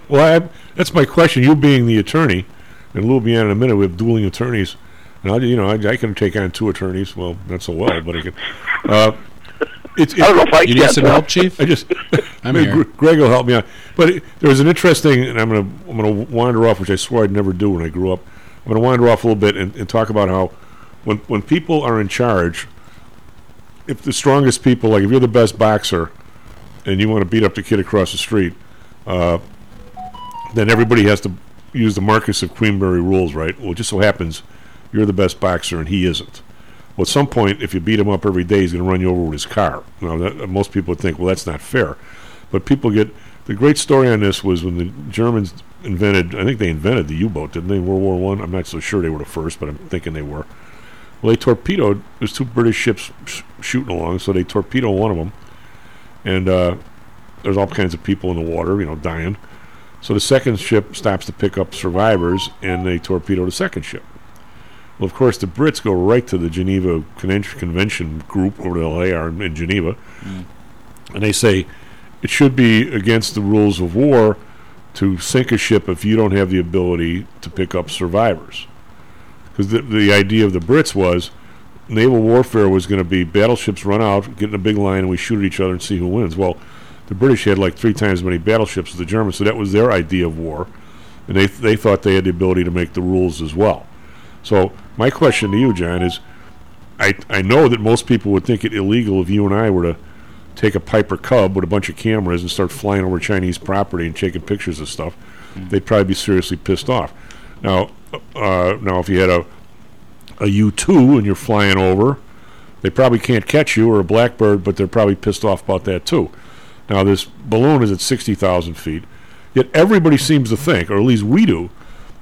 well, I, that's my question. You being the attorney, and will be on in a minute. We have dueling attorneys, and I, you know, I, I can take on two attorneys. Well, not so well, but I can. Uh, it's, I don't know if I You need some help, Chief? I just, i mean, here. Greg will help me out. But it, there was an interesting, and I'm gonna I'm gonna wander off, which I swore I'd never do when I grew up. I'm gonna wander off a little bit and, and talk about how when when people are in charge, if the strongest people, like if you're the best boxer, and you want to beat up the kid across the street, uh, then everybody has to use the Marquess of Queensberry rules, right? Well, it just so happens you're the best boxer and he isn't. Well, at some point, if you beat him up every day, he's going to run you over with his car. Now, that, most people would think, well, that's not fair. But people get the great story on this was when the Germans invented. I think they invented the U-boat, didn't they? in World War One. I'm not so sure they were the first, but I'm thinking they were. Well, they torpedoed. There's two British ships sh- shooting along, so they torpedo one of them, and uh, there's all kinds of people in the water, you know, dying. So the second ship stops to pick up survivors, and they torpedo the second ship. Well, of course, the Brits go right to the Geneva Convention group, or the are in Geneva, mm. and they say it should be against the rules of war to sink a ship if you don't have the ability to pick up survivors. Because the, the idea of the Brits was naval warfare was going to be battleships run out, get in a big line, and we shoot at each other and see who wins. Well, the British had like three times as many battleships as the Germans, so that was their idea of war, and they they thought they had the ability to make the rules as well. So my question to you, John, is I I know that most people would think it illegal if you and I were to take a Piper Cub with a bunch of cameras and start flying over Chinese property and taking pictures of stuff. They'd probably be seriously pissed off. Now, uh, now if you had a a U two and you're flying over, they probably can't catch you or a blackbird, but they're probably pissed off about that too. Now this balloon is at sixty thousand feet, yet everybody seems to think, or at least we do,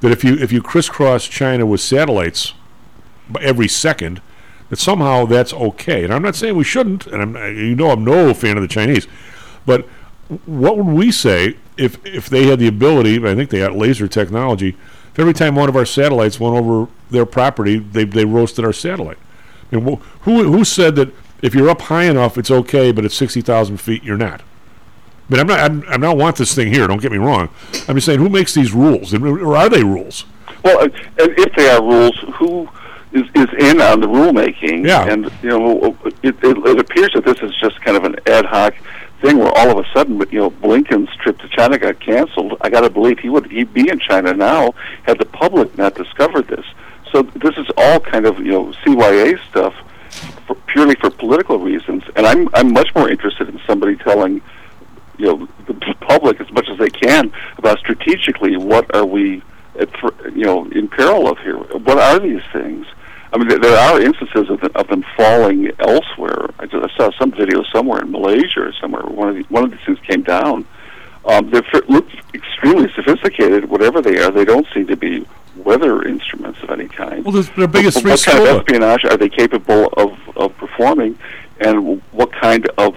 that if you if you crisscross China with satellites every second, that somehow that's okay. And I'm not saying we shouldn't, and I'm you know I'm no fan of the Chinese, but what would we say if if they had the ability? I think they got laser technology. If every time one of our satellites went over their property, they they roasted our satellite. And wh- who who said that if you're up high enough, it's okay, but at sixty thousand feet, you're not? But I'm not. I'm, I don't want this thing here. Don't get me wrong. I'm just saying, who makes these rules, and, or are they rules? Well, and if they are rules, who is, is in on the rulemaking? Yeah. And you know, it, it, it appears that this is just kind of an ad hoc thing where all of a sudden, you know, Blinken's trip to China got canceled. I got to believe he would he'd be in China now had the public not discovered this. So this is all kind of you know CYA stuff, for, purely for political reasons. And I'm I'm much more interested in somebody telling you know the public as much as they can about strategically what are we you know in peril of here. What are these things? I mean there, are instances of, them- of them falling elsewhere. I, just, I saw some video somewhere in malaysia or somewhere where one of these one of these things came down. Um, they f- look extremely sophisticated whatever they are. They don't seem to be weather instruments of any kind. Well, there's their biggest what, what kind of espionage are they capable of, of performing, and what kind of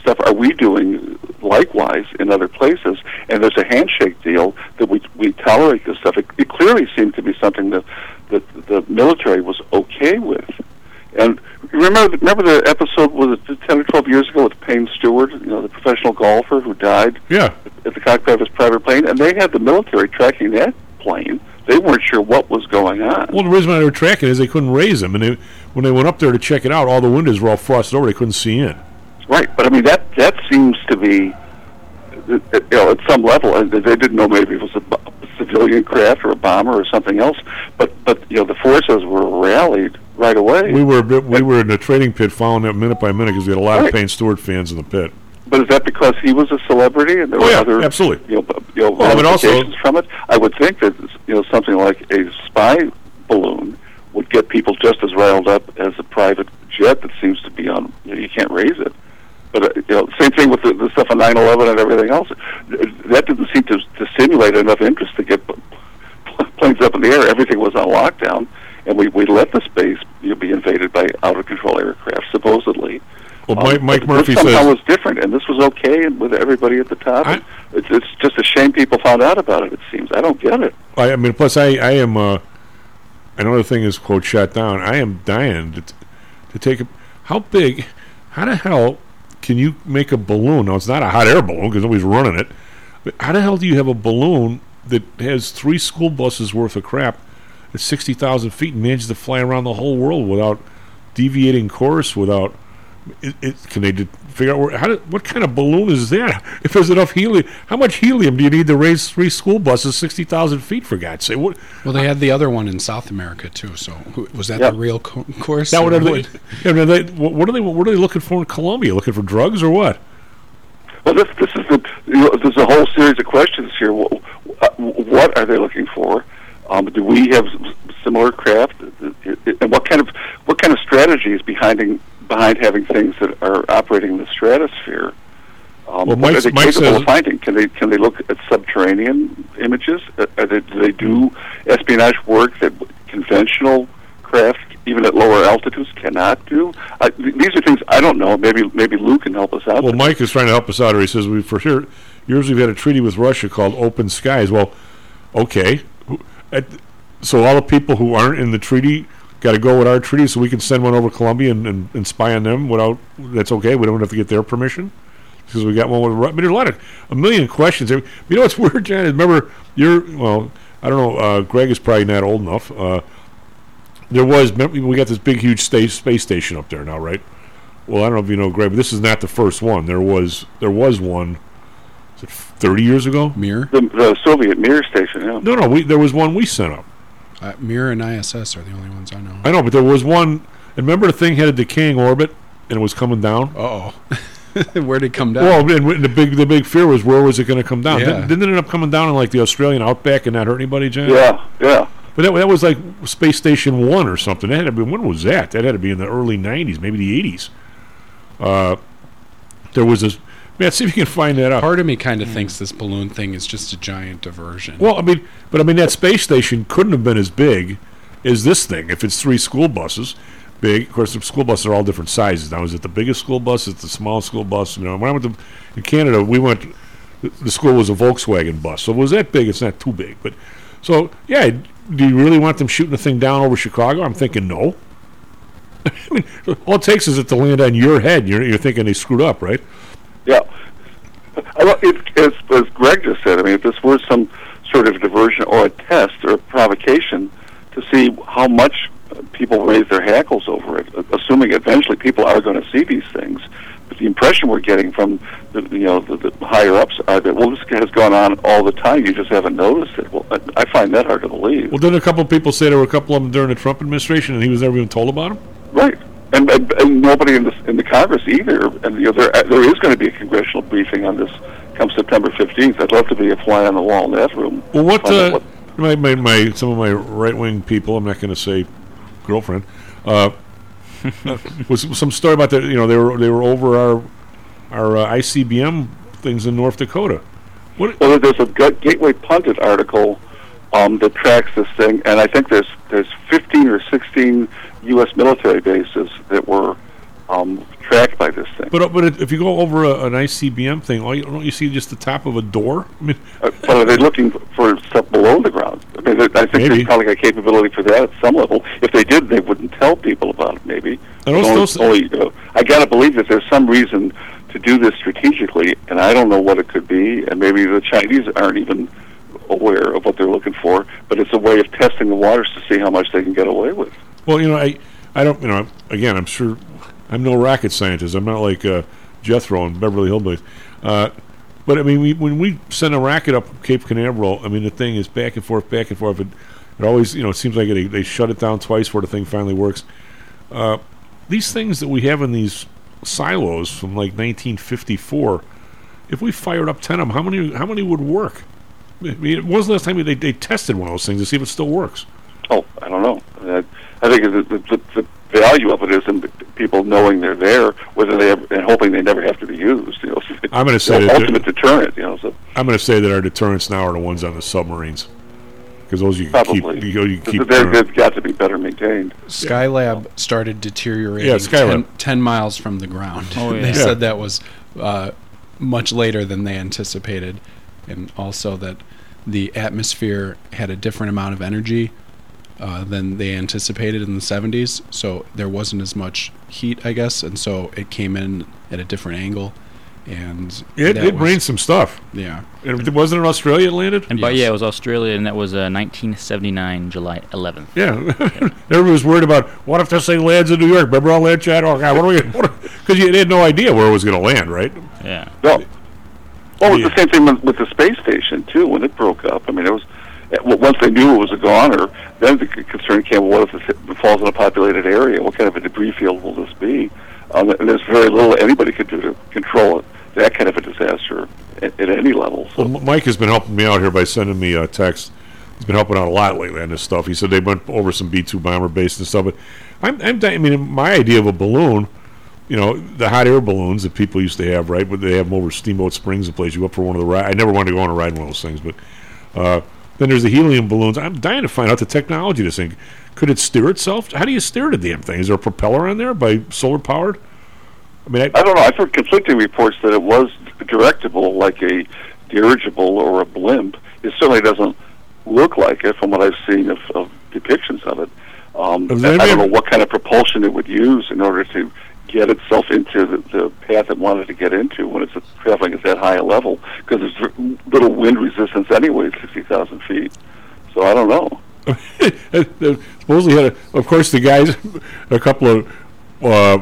stuff are we doing likewise in other places? And there's a handshake deal that we we tolerate this stuff. It, it clearly seemed to be something that that the military was okay with. And remember, remember the episode was it ten or twelve years ago with Payne Stewart, you know, the professional golfer who died Yeah. at the cockpit of his private plane, and they had the military tracking that plane. They weren't sure what was going on. Well, the reason why they were tracking is they couldn't raise him, and they, when they went up there to check it out, all the windows were all frosted over. They couldn't see in. Right, but I mean that that seems to be, uh, you know, at some level, and they didn't know maybe it was a, civilian craft or a bomber or something else. But but you know the forces were rallied right away. We were bit, we were in the trading pit following it minute by minute because we had a lot Right. of Payne Stewart fans in the pit. But is that because he was a celebrity and there Oh, were yeah, other absolutely. you know, you know Well, but also- from it? I would think that you know something like a spy balloon would get people just as riled up as a private jet that seems to be on. You, know, you can't raise it. But uh, you know, same thing with the, the stuff on 9/11 and everything else. That didn't seem to, to stimulate enough interest to get planes up in the air. Everything was on lockdown, and we we let the space you know, be invaded by out of control aircraft supposedly. Well, Um, Mike, Mike Murphy this says was different, and this was okay, and with everybody at the top. and it's, it's just a shame people found out about it. It seems I don't get it. I, I mean, plus I, I am. Uh, another thing is quote shut down. I am dying to, to take a. How big? How the hell can you make a balloon? Now it's not a hot air balloon because nobody's running it. But how the hell do you have a balloon that has three school buses worth of crap at sixty thousand feet and manages to fly around the whole world without deviating course? Without it, it, can they figure out where, how do, what kind of balloon is that? If there's enough helium, how much helium do you need to raise three school buses sixty thousand feet? For God's sake, what? Well, they had the other one in South America too. So was that Yeah. the real co- course? That or what are they, what? yeah, I mean, they, what, what are they? What are they looking for in Colombia? Looking for drugs or what? Well, this this is the you know, there's a whole series of questions here. What, what are they looking for? Um, do we have similar craft? And what kind of what kind of strategy is behind behind having things that are operating in the stratosphere? Um, Well, what are they Mike capable of finding? Can they can they look at subterranean images? Uh, they, do they do espionage work that conventional craft, even at lower altitudes, cannot do? Th- these are things I don't know. Maybe maybe Lou can help us out. Well, Mike is trying to help us out here. He says we for sure years we've had a treaty with Russia called Open Skies. Well, okay, so all the people who aren't in the treaty got to go with our treaty, so we can send one over Colombia and, and, and spy on them without. That's okay. We don't have to get their permission because we got one with. Ru- I mean, there's a lot of a million questions. You know what's weird, Jan? is Remember, you're well. I don't know. Uh, Greg is probably not old enough. Uh, there was we got this big, huge sta- space station up there now, right? Well, I don't know if you know, Greg, but this is not the first one. There was there was one. Was it thirty years ago? Mir. the, the Soviet Mir station. Yeah. No, no. We there was one we sent up. Uh, Mir and ISS are the only ones I know. I know, but there was one. And remember, the thing had a decaying orbit and it was coming down. Oh, where did it come down? Well, and the big the big fear was where was it going to come down? Yeah. Didn't, didn't it end up coming down in like the Australian outback and not hurt anybody, Jan? Yeah, yeah. But that, that was like Space Station One or something. That had to be when was that? That had to be in the early '90s, maybe the '80s. Uh, there was this. Man, see if you can find that out. Part of me kind of thinks this balloon thing is just a giant diversion. Well, I mean, but I mean that space station couldn't have been as big as this thing if it's three school buses. Big, of course, the school buses are all different sizes. Now, is it the biggest school bus? Is it the small school bus? You know, when I went to in Canada, we went. The the school was a Volkswagen bus, so it was that big. It's not too big, but so yeah. Do you really want them shooting the thing down over Chicago? I'm thinking no. I mean, all it takes is it to land on your head. You're, you're thinking they screwed up, right? Yeah. I, well, it, as, as Greg just said, I mean, if this were some sort of diversion or a test or a provocation to see how much uh, people raise their hackles over it, uh, assuming eventually people are going to see these things. But the impression we're getting from the, you know the, the higher ups are that well, this has gone on all the time. You just haven't noticed it. Well, I, I find that hard to believe. Well, didn't a couple of people say there were a couple of them during the Trump administration, and he was never even told about them? Right. And, and, and nobody in the in the Congress either. And you know, there there is going to be a congressional briefing on this come September fifteenth. I'd love to be a fly on the wall in that room. Well, what, Find out uh, my, my, my some of my right wing people, I'm not going to say girlfriend, uh, was some story about that. You know, they were they were over our our uh, ICBM things in North Dakota. What? Well, there's a Gateway Pundit article um, that tracks this thing, and I think there's there's 15 or 16 U.S. military bases that were um, tracked by this thing. But uh, but if you go over a, an ICBM thing, all you, don't you see just the top of a door? I mean, Uh, but are they looking for stuff below the ground? I mean, I think Maybe. there's probably a capability for that at some level. If they did, they wouldn't tell people about it. Maybe. I don't Only- still only, uh, I got to believe that there's some reason to do this strategically, and I don't know what it could be. And maybe the Chinese aren't even aware of what they're looking for. But it's a way of testing the waters to see how much they can get away with. Well, you know, I, I don't, you know, again, I'm sure, I'm no rocket scientist. I'm not like uh, Jethro and Beverly Hillbillies. Uh, but I mean, we, when we send a rocket up Cape Canaveral, I mean, the thing is back and forth, back and forth. It, it always, you know, it seems like they, they shut it down twice before the thing finally works. Uh, these things that we have in these silos from like 1954, if we fired up 10 of them, how many, how many would work? I mean, when was the last time they, they tested one of those things to see if it still works? Oh, I don't know. I, I think the, the, the, the value of it is in people knowing they're there, whether they ever, and hoping they never have to be used. You know, so I'm gonna it's say the that ultimate deterrent. You know, so I'm going to say that our deterrents now are the ones on the submarines because those you can probably keep, you, you keep they're, they've got to be better maintained. Skylab started deteriorating Yeah, Skylab. 10, 10 miles from the ground. Oh, yeah. they Yeah. said that was uh, much later than they anticipated, and also that the atmosphere had a different amount of energy uh, than they anticipated in the 70s. So there wasn't as much heat, I guess, and so it came in at a different angle. And It, it was- rained some stuff. Yeah. And it wasn't in Australia it landed? And by yeah, it was Australia, and that was uh, 1979, July 11th. Yeah. Everybody was worried about what if this thing lands in New York? Remember all that chat? Oh, God, what are we Because you had no idea where it was going to land, right? Yeah. No. Well, it was the same thing with, with the space station too. When it broke up, I mean, it was well, once they knew it was a goner. Then the concern came: well, what if it falls in a populated area? What kind of a debris field will this be? Um, and there's very little anybody could do to control it. That kind of a disaster at, at any level. Well, Mike has been helping me out here by sending me a text. He's been helping out a lot lately on this stuff. He said they went over some B 2 bomber base and stuff. But I'm, I'm, I mean, my idea of a balloon you know, the hot air balloons that people used to have, right? But they have them over Steamboat Springs, the place you up for one of the ride. I never wanted to go on a ride in one of those things, but uh, then there's the helium balloons. I'm dying to find out the technology this thing. Could it steer itself? How do you steer the damn thing? Is there a propeller on there by solar powered? I mean, I, I don't know. I've heard conflicting reports that it was directable, like a dirigible or a blimp. It certainly doesn't look like it from what I've seen of, of depictions of it. Um, I I don't know what kind of propulsion it would use in order to get itself into the, the path it wanted to get into when it's traveling at that high a level, because there's little wind resistance anyway at 60,000 feet. So I don't know. supposedly had, a, of course, the guys, a couple of uh,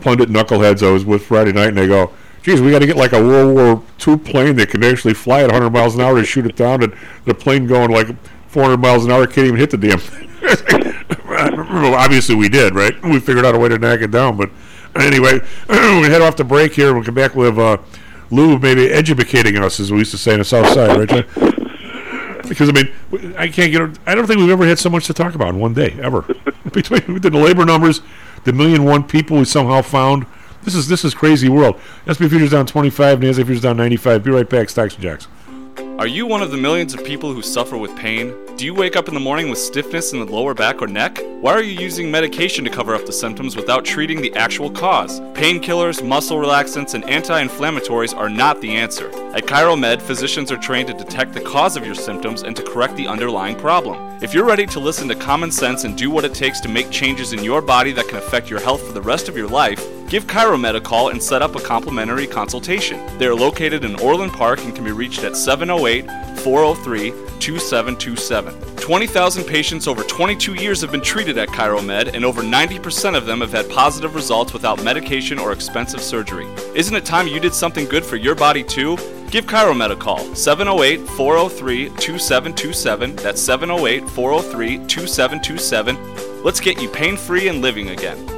pundit knuckleheads I was with Friday night, and they go, "Geez, we got to get like a World War II plane that can actually fly at 100 miles an hour to shoot it down." And the plane going like 400 miles an hour can't even hit the damn thing. obviously, we did, right? We figured out a way to knock it down. But anyway, we're gonna head off the break here. We'll come back with uh, Lou maybe educating us, as we used to say in the South Side, right? John? Because I mean, I can't get. I don't think we've ever had so much to talk about in one day ever. Between the labor numbers, the million one people we somehow found. This is this is crazy world. SP Futures down 25, NASDAQ Futures down 95. Be right back. Stocks and Jocks. Are you one of the millions of people who suffer with pain? Do you wake up in the morning with stiffness in the lower back or neck? Why are you using medication to cover up the symptoms without treating the actual cause? Painkillers, muscle relaxants, and anti inflammatories are not the answer. At ChiroMed, physicians are trained to detect the cause of your symptoms and to correct the underlying problem. If you're ready to listen to common sense and do what it takes to make changes in your body that can affect your health for the rest of your life, give ChiroMed a call and set up a complimentary consultation. They are located in Orland Park and can be reached at 708 403 2727. 20,000 patients over 22 years have been treated at ChiroMed, and over 90% of them have had positive results without medication or expensive surgery. Isn't it time you did something good for your body too? Give ChiroMed a call, 708 403 2727. That's 708 403 2727. Let's get you pain free and living again.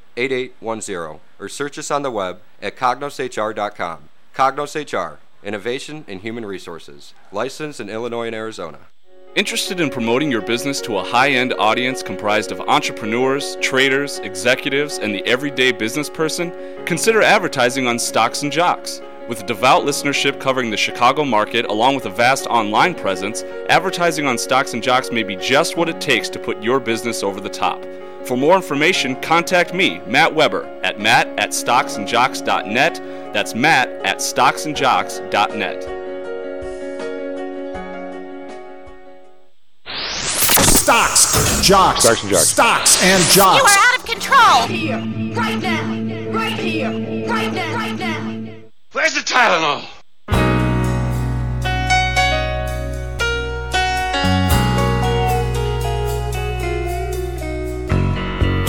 8810 or search us on the web at cognoshr.com. Cognos HR, Innovation in Human Resources, licensed in Illinois and Arizona. Interested in promoting your business to a high end audience comprised of entrepreneurs, traders, executives, and the everyday business person? Consider advertising on Stocks and Jocks. With a devout listenership covering the Chicago market along with a vast online presence, advertising on Stocks and Jocks may be just what it takes to put your business over the top. For more information, contact me, Matt Weber, at matt at stocksandjocks.net. That's matt at stocksandjocks.net. Stocks, jocks, Stocks and jocks. stocks and You jocks. are out of control! Here, right now, right here, right now, right now. Where's the Tylenol?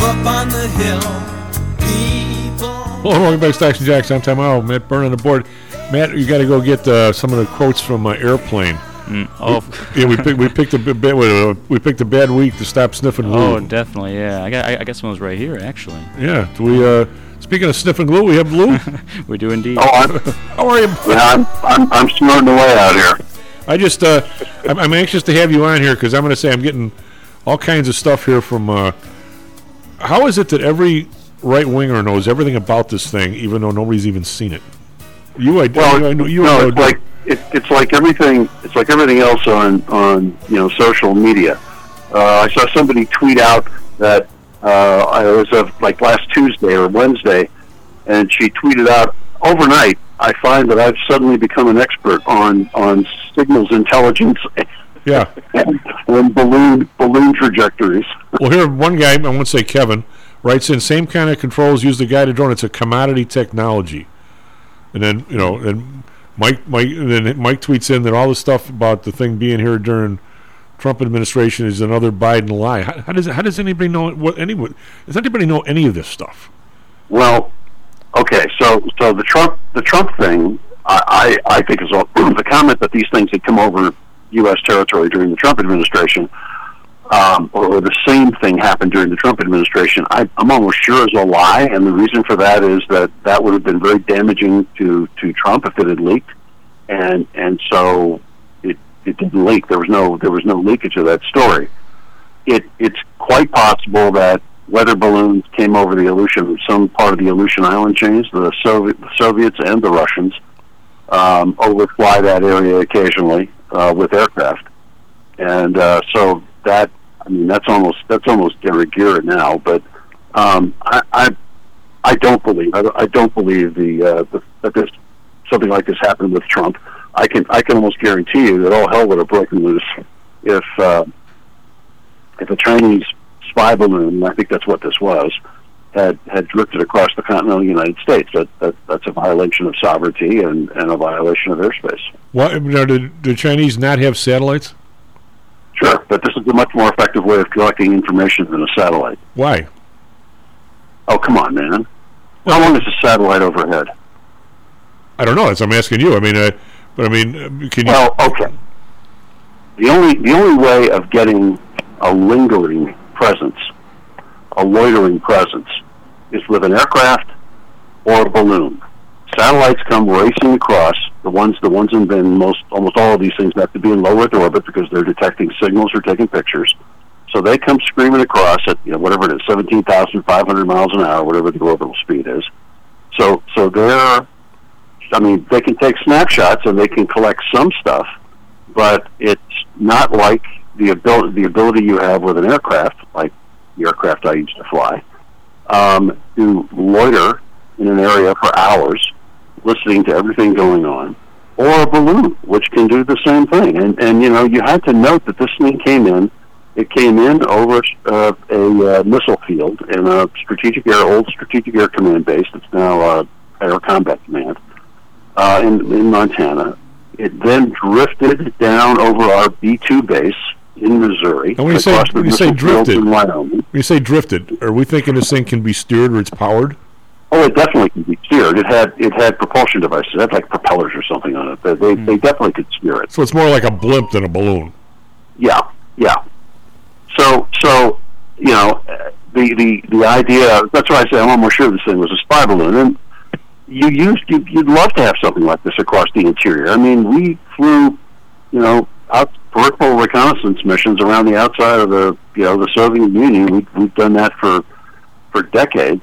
Up on the hill, people. Hello, welcome back to Stocks and Jocks. I'm Tom Howell. Matt Byrne on the board. Matt, you got to go get uh, some of the quotes from uh, Airplane. oh. yeah, we picked we picked a b- bad uh, we picked a bad week to stop sniffing glue. Oh, definitely. Yeah, I got. I, I got some of those right here, actually. Yeah, do we? Uh, speaking of sniffing glue, we have glue. we do indeed. Oh, I'm, how are you? I'm, I'm, I'm snorting away out here. I just uh, I'm, I'm anxious to have you on here because I'm going to say I'm getting all kinds of stuff here from. Uh, how is it that every right winger knows everything about this thing, even though nobody's even seen it? You, I, Well, I know, you no, know, it's like it, it's like everything. It's like everything else on on you know social media. Uh, I saw somebody tweet out that uh, it was like last Tuesday or Wednesday, and she tweeted out overnight. I find that I've suddenly become an expert on on signals intelligence Yeah. and, and balloon balloon trajectories. Well, here one guy, I won't say Kevin, writes in same kind of controls use the guided drone. It's a commodity technology. And then you know, and Mike, Mike, and then Mike tweets in that all the stuff about the thing being here during Trump administration is another Biden lie. How, how does how does anybody know what anyone does anybody know any of this stuff? Well, okay, so so the Trump the Trump thing, I I, I think is all, the comment that these things had come over U.S. territory during the Trump administration, um, or, or the same thing happened during the Trump administration. I, I'm almost sure is a lie, and the reason for that is that that would have been very damaging to to Trump if it had leaked, and and so it it didn't leak. There was no there was no leakage of that story. It it's quite possible that weather balloons came over the Aleutian, some part of the Aleutian island chains. The Soviet, the Soviets and the Russians um, overfly that area occasionally uh, with aircraft, and uh, so that I mean that's almost that's almost de rigueur now. But um, I, I I don't believe I, don't- believe the, uh, the that this something like this happened with Trump. I can I can almost guarantee you that all hell would have broken loose if uh, if a Chinese spy balloon, I think that's what this was, had had drifted across the continental United States. That, that that's a violation of sovereignty and, and a violation of airspace. Why now, did the Chinese not have satellites? Sure, but this is a much more effective way of collecting information than a satellite. Why? Oh, come on, man. How long is a satellite overhead? I don't know. That's I'm asking you. I mean, uh, but I mean, uh, can you? Well, okay. The only the only way of getting a lingering presence, a loitering presence, is with an aircraft or a balloon. Satellites come racing across. The ones the ones in, in most almost all of these things have to be in low Earth orbit because they're detecting signals or taking pictures. So they come screaming across at you know whatever it is, seventeen thousand five hundred miles an hour, whatever the orbital speed is. So so they're I mean, they can take snapshots and they can collect some stuff, but it's not like the ability the ability you have with an aircraft, like the aircraft I used to fly, um, to loiter in an area for hours, listening to everything going on, or a balloon, which can do the same thing. And and you know, you had to note that this thing came in. It came in over uh, a uh, missile field in a strategic air, old strategic air command base that's now uh, Air Combat Command uh, in, in Montana. It then drifted down over our B two base in Missouri. And when you say when you say drifted, in when Wyoming. you say drifted, are we thinking this thing can be steered or it's powered? Oh, it definitely can be steered. It had it had propulsion devices. It had like propellers or something on it. They they, Hmm. they definitely could steer it. So it's more like a blimp than a balloon. Yeah, yeah. So so you know the the the idea. That's why I say I'm almost sure this thing was a spy balloon. And you used you, you'd love to have something like this across the interior. I mean, we flew, you know, out peripheral reconnaissance missions around the outside of the you know the Soviet Union. We, we've done that for for decades.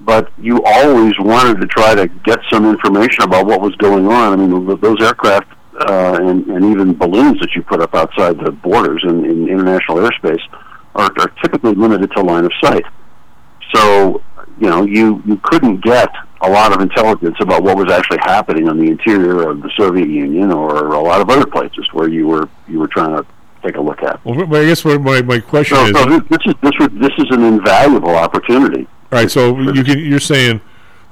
But you always wanted to try to get some information about what was going on. I mean, those aircraft uh, and, and even balloons that you put up outside the borders in, in international airspace are, are typically limited to line of sight. So, you know, you, you couldn't get a lot of intelligence about what was actually happening on the interior of the Soviet Union or a lot of other places where you were you were trying to take a look at. Well, but I guess what my, my question So, is. so this, is this would, this is an invaluable opportunity. All right, so you can you're saying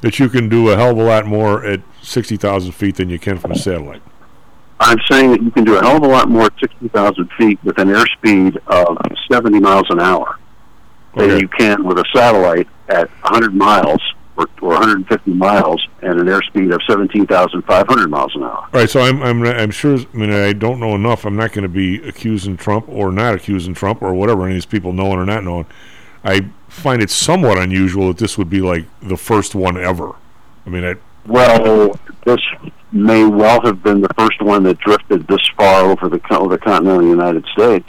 that you can do a hell of a lot more at sixty thousand feet than you can from a satellite. I'm saying that you can do a hell of a lot more at 60,000 feet with an airspeed of 70 miles an hour than you can with a satellite at 100 miles or, or 150 miles and an airspeed of 17,500 miles an hour. All right, so I'm I'm I'm sure. I mean, I don't know enough. I'm not going to be accusing Trump or not accusing Trump or whatever any of these people knowing or not knowing. I find it somewhat unusual that this would be like the first one ever. I mean, I, Well, this may well have been the first one that drifted this far over the co- the continental United States.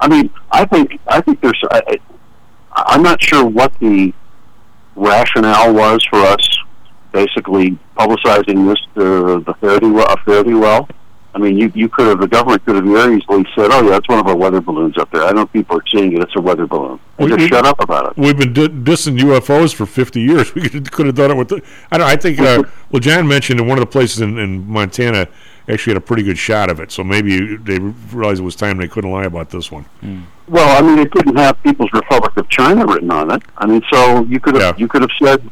I mean, I think I think there's. I, I'm not sure what the rationale was for us basically publicizing this to the thee well, thee well. I mean, you you could have the government could have very easily said, "Oh yeah, it's one of our weather balloons up there." I know people are seeing it; it's a weather balloon. And We- just we- shut up about it. We've been di- dissing UFOs for 50 years. We could, could have done it with the. I don't. I think. Uh, well, John mentioned in one of the places in, in Montana actually had a pretty good shot of it. So maybe they realized it was time they couldn't lie about this one. Well, I mean, it couldn't have People's Republic of China written on it. I mean, so you could have you could have said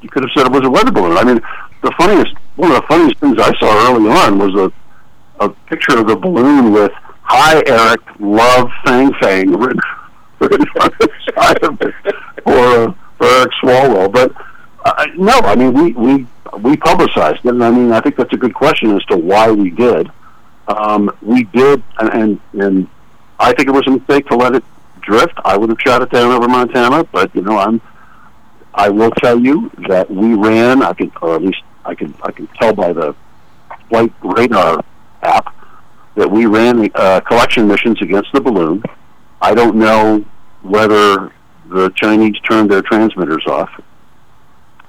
you could have said it was a weather balloon. I mean, the funniest one of the funniest things I saw early on was a a picture of the balloon with "Hi Eric, love Fang Fang" written, written on the side of it for uh, for Eric Swalwell. But uh, no, I mean, we we we publicized it, and I mean, I think that's a good question as to why we did. Um, we did, and, and and I think it was a mistake to let it drift. I would have shot it down over Montana, but you know, I'm. I will tell you that we ran. I can, or at least I can. I can tell by the flight radar app that we ran uh, collection missions against the balloon. I don't know whether the Chinese turned their transmitters off,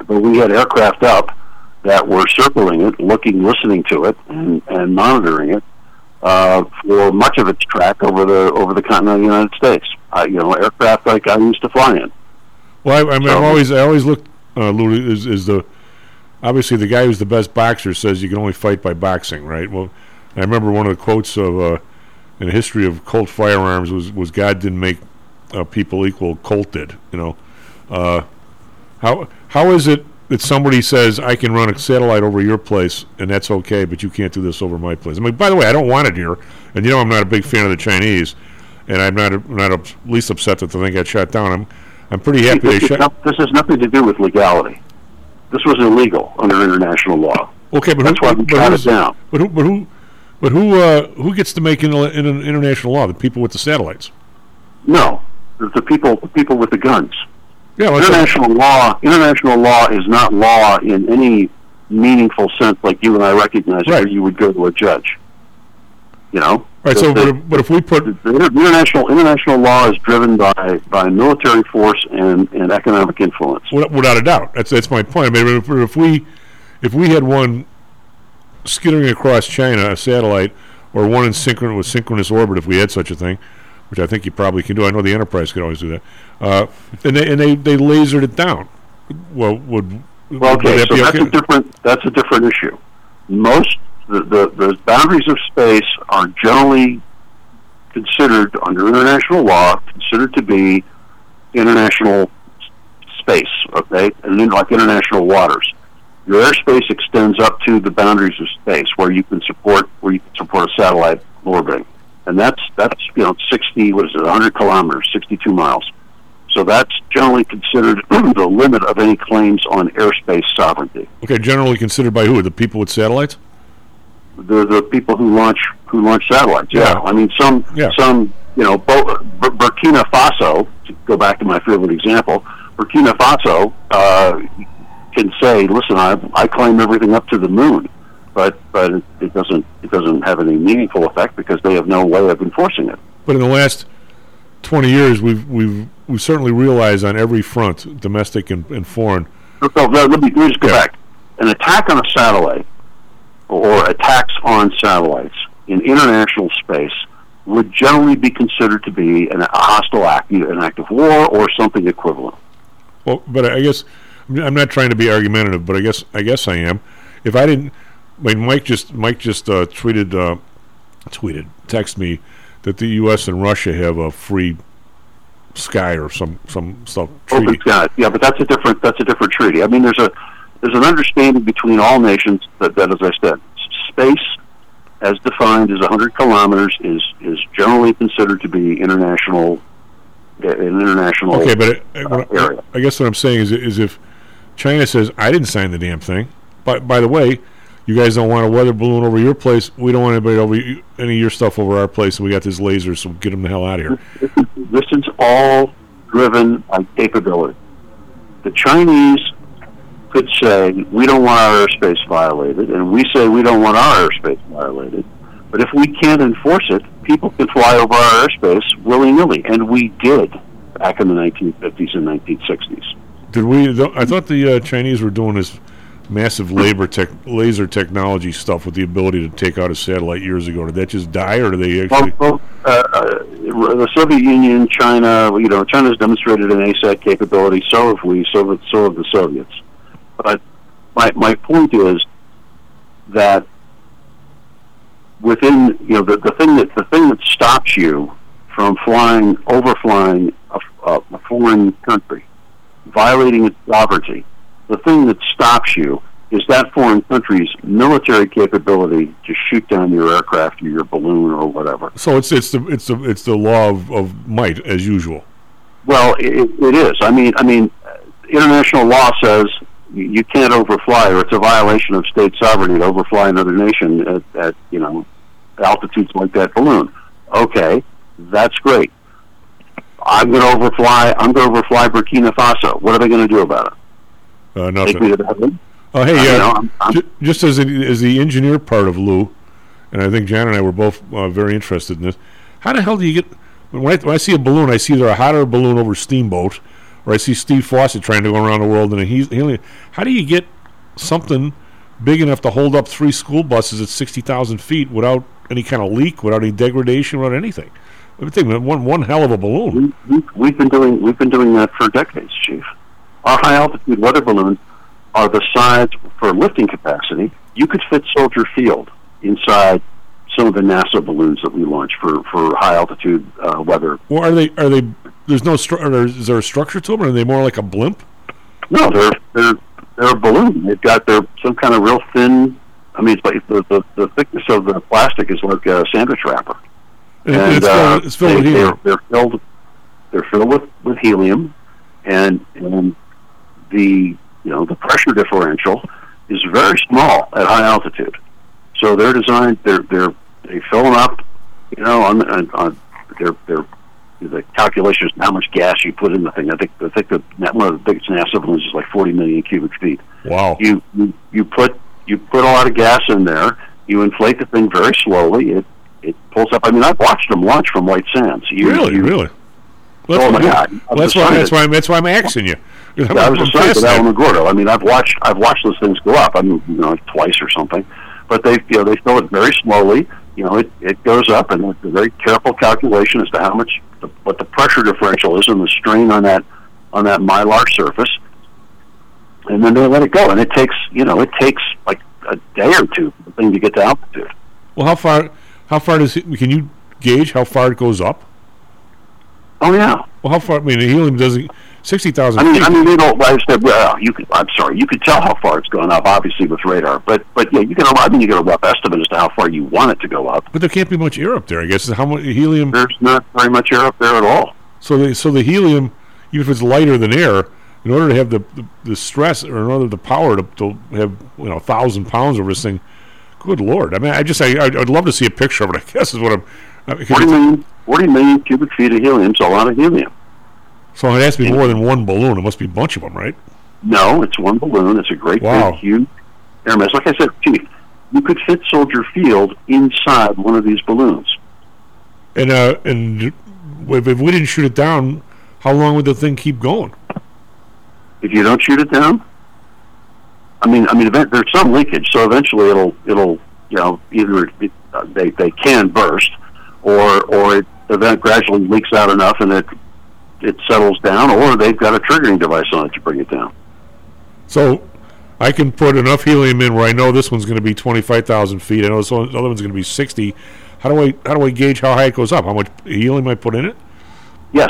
but we had aircraft up that were circling it, looking, listening to it, and, and monitoring it uh, for much of its track over the over the continental United States. Uh, you know, aircraft like I used to fly in. Well, I, I mean, I've always, I always looked, uh, Lou, is, is the, obviously the guy who's the best boxer says you can only fight by boxing, right? Well, I remember one of the quotes of, uh, in the history of Colt firearms was, was God didn't make uh, people equal, Colt did, you know. Uh, how, how is it that somebody says I can run a satellite over your place and that's okay, but you can't do this over my place? I mean, by the way, I don't want it here, and you know I'm not a big fan of the Chinese, and I'm not, I'm not least upset that the thing got shot down. I'm, I'm pretty happy they This, is shot. not- this has nothing to do with legality. This was illegal under international law. Okay, but That's who, why we shot it down. But who, but who, but who, uh, who gets to make in, in international law? The people with the satellites. No, the people the people with the guns. Yeah, well, international law. International law is not law in any meaningful sense, like you and I recognize, where you would go to a judge. You know. Right. So, the- but if, but if we put international international law is driven by by military force and, and economic influence. Without without a doubt. That's that's my point. I mean, if, if we if we had one skittering across China, a satellite, or one in synchron with synchronous orbit, if we had such a thing, which I think you probably can do. I know the Enterprise could always do that. Uh, and they and they, they lasered it down. Well, would Well, would that so that's a different that's a different issue. Most the, the the boundaries of space are generally considered under international law considered to be international space, okay, and then like international waters. Your airspace extends up to the boundaries of space where you can support where you can support a satellite orbiting, and that's that's you know sixty what is it, hundred kilometers, sixty two miles. So that's generally considered the limit of any claims on airspace sovereignty. Okay, generally considered by who? The people with satellites? The the people who launch who launch satellites. Yeah, I mean some some you know Bo- Bur- Burkina Faso. To go back to my favorite example, Burkina Faso uh, can say, "Listen, I I claim everything up to the moon," but but it, doesn't it doesn't have any meaningful effect because they have no way of enforcing it. But in the last twenty years, we've we've we certainly realized on every front, domestic and, and foreign. So, let, me, let me just go back. An attack on a satellite or attacks on satellites in international space would generally be considered to be an, a hostile act, either an act of war or something equivalent. Well, but I guess I'm not trying to be argumentative, but I guess I guess I am. If I didn't, mean, Mike just Mike just uh, tweeted uh, tweeted text me that the U.S. and Russia have a free sky or some some stuff treaty. Open sky. Yeah, but that's a different that's a different treaty. I mean, there's a there's an understanding between all nations that, that as I said, space as defined as 100 kilometers is is generally considered to be international an international Okay, but it, uh, I- area. I guess what I'm saying is is if China says I didn't sign the damn thing, but by the way, you guys don't want a weather balloon over your place. We don't want anybody over y- any of your stuff over our place. And we got this laser, so get them the hell out of here. This is all driven by capability. The Chinese could say we don't want our airspace violated, and we say we don't want our airspace violated. But if we can't enforce it, people can fly over our airspace willy nilly, and we did back in the 1950s and 1960s. Did we? I thought the uh, Chinese were doing this massive labor tech, laser technology stuff with the ability to take out a satellite years ago. Did that just die, or do they actually? well uh, uh, the Soviet Union, China, you know, China's demonstrated an ASAT capability. So have we. So have, so have the Soviets. But my my point is that within you know the, the thing that the thing that stops you from flying overflying a, a, a foreign country, violating its sovereignty, the thing that stops you is that foreign country's military capability to shoot down your aircraft or your balloon or whatever. So it's it's the it's the it's the law of, of might as usual. Well, it, it is. I mean, I mean, international law says you you can't overfly, or it's a violation of state sovereignty to overfly another nation at, at you know altitudes like that balloon. Okay, that's great. I'm going to overfly. I'm going to overfly Burkina Faso. What are they going to do about it? Uh, nothing. Oh, hey, Uh, yeah. I'm- I'm- ju- just as the, as the engineer part of Lou, and I think Jan and I were both uh, very interested in this. How the hell do you get when I, when I see a balloon? I see either a hot air balloon over steamboat, or I see Steve Fossett trying to go around the world in a he- helium. How do you get something big enough to hold up three school buses at sixty thousand feet without any kind of leak, without any degradation, without anything? I would think that one one hell of a balloon. We, we've been doing we've been doing that for decades, Chief. Our high altitude weather balloons are the size for lifting capacity. You could fit Soldier Field inside some of the NASA balloons that we launch for for high altitude uh, weather. Or are they are they? There's no stru- is there a structure to them, or are they more like a blimp? No, they're they're they're a balloon. They've got their some kind of real thin. I mean, it's like the the, the thickness of the plastic is like a sandwich wrapper. And and it's uh, filled- it's filled they, with helium. They're, they're filled. They're filled with, with helium, and and the you know the pressure differential is very small at high altitude. So they're designed. They're they're they fill them up. You know, on, on, on their their the calculations how much gas you put in the thing. I think I think the one of the biggest NASA balloons is like 40 million cubic feet. Wow. You you, you put you put a lot of gas in there. You inflate the thing very slowly. It it pulls up. I mean, I've watched them launch from White Sands. You, really, you, really. Oh, my God. Well, that's why. That's why. That's why I'm asking you. Yeah, I was just saying with Alamogordo. I mean, I've watched I've watched those things go up. I mean, you know, like twice or something. But they you know they fill it very slowly. You know, it it goes up, and it's a very careful calculation as to how much the, what the pressure differential is and the strain on that on that mylar surface. And then they let it go, and it takes you know it takes like a day or two for the thing to get to altitude. Well, how far? How far does it? Can you gauge how far it goes up? Oh yeah. Well, how far? I mean, the helium doesn't. Sixty thousand I mean. I mean, they don't. I said, well, you could. I'm sorry, you could tell how far it's gone up, obviously with radar. But but yeah, you can. I mean, you get a rough estimate as to how far you want it to go up. but there can't be much air up there. I guess how much helium? There's not very much air up there at all. So the so the helium, even if it's lighter than air, in order to have the the, the stress or in order the power to, to have you know a thousand pounds over this thing, good lord! I mean, I just I I'd, love to see a picture of it. I guess is what I'm. uh, 'cause Forty it's- million, 40 million cubic feet of helium is a lot of helium. So it has to be more than one balloon. It must be a bunch of them, right? No, it's one balloon. It's a great Wow. big huge air mass. Like I said, Chief, you could fit Soldier Field inside one of these balloons. And uh, and if, we didn't shoot it down, how long would the thing keep going? If you don't shoot it down, I mean, I mean, event, there's some leakage, so eventually it'll it'll you know either it, uh, they they can burst, or or it event gradually leaks out enough and it it settles down, or they've got a triggering device on it to bring it down. So I can put enough helium in where I know this one's going to be twenty five thousand feet. I know this one, the other one's going to be sixty. How do I how do I gauge how high it goes up? How much helium I put in it? Yes,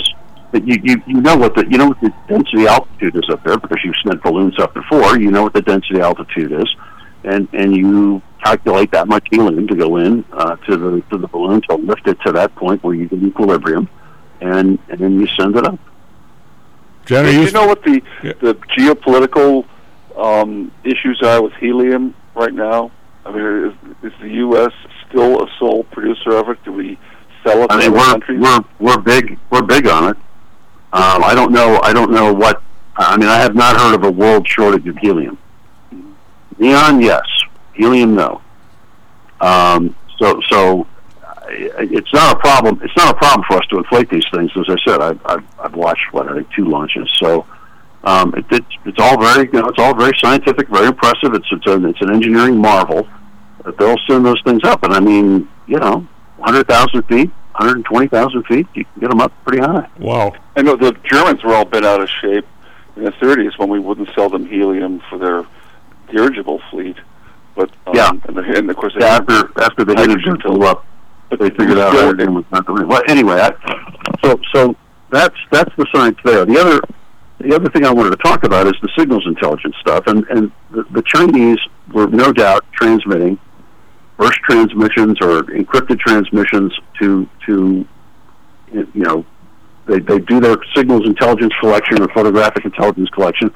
but you, you you know what the you know what the density altitude is up there because you've sent balloons up before. You know what the density altitude is, and and you calculate that much helium to go in uh, to the to the balloon to lift it to that point where you get equilibrium, and and then you send it up. Jen, Do you know what the the geopolitical um, issues are with helium right now? I mean, is, is the U.S. still a sole producer of it? Do we sell it I mean, we're countries? we're we're big we're big on it. Um, I don't know I don't know what I mean. I have not heard of a world shortage of helium. Neon, yes. Helium, no. Um, so so it's not a problem. It's not a problem for us to inflate these things. As I said, I've I've, I've watched what I think two launches. So Um, it, it's it's all very you know it's all very scientific, very impressive. It's it's an it's an engineering marvel that they'll send those things up. And I mean, you know, hundred thousand feet, hundred and twenty thousand feet, you can get them up pretty high. Wow. I know the Germans were all bent out of shape in the 30s when we wouldn't sell them helium for their dirigible fleet. But um, Yeah. and, the, and of course Yeah, after after the hydrogen blew up, they figured out hydrogen was not the real. Well, anyway, I, so so that's that's the science there. The other the other thing I wanted to talk about is the signals intelligence stuff, and and the, the Chinese were no doubt transmitting burst transmissions or encrypted transmissions to to you know they they do their signals intelligence collection or photographic intelligence collection.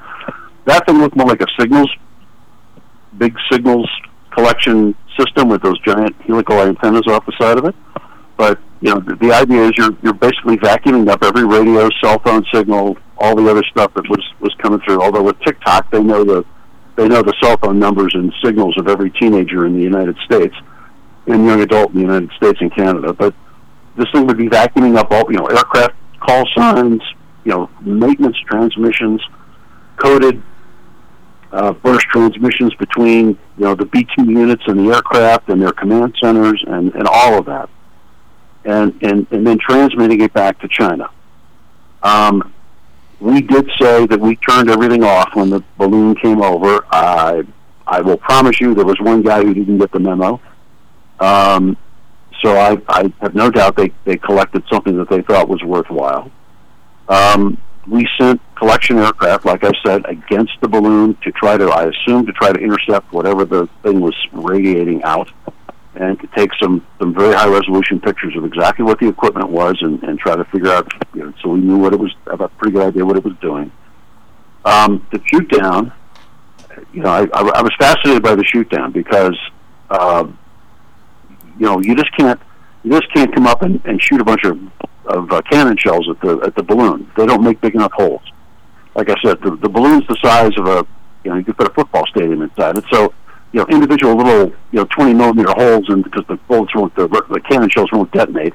That thing looked more like a signals big signals collection system with those giant helical antennas off the side of it. But you know, the, the idea is you're you're basically vacuuming up every radio, cell phone signal, all the other stuff that was was coming through. Although with TikTok, they know the they know the cell phone numbers and signals of every teenager in the United States and young adult in the United States and Canada. But this thing would be vacuuming up all you know aircraft call signs, you know maintenance transmissions, coded uh, burst transmissions between you know the B two units and the aircraft and their command centers and, and all of that, and, and and then transmitting it back to China. Um, we did say that we turned everything off when the balloon came over. I I will promise you there was one guy who didn't get the memo. Um, so I, I have no doubt they, they collected something that they thought was worthwhile. Um, we sent collection aircraft, like I said, against the balloon to try to, I assume, to try to intercept whatever the thing was radiating out, and to take some some very high resolution pictures of exactly what the equipment was, and, and try to figure out, you know, so we knew what it was, have a pretty good idea what it was doing. Um, the shoot down, you know, I, I, I was fascinated by the shoot down because, uh, you know, you just can't you just can't come up and, and shoot a bunch of of uh, cannon shells at the at the balloon. They don't make big enough holes. Like I said, the, the balloon's the size of a you know you could put a football stadium inside it. So you know individual little you know 20 millimeter holes, and because the bullets won't the, the cannon shells won't detonate.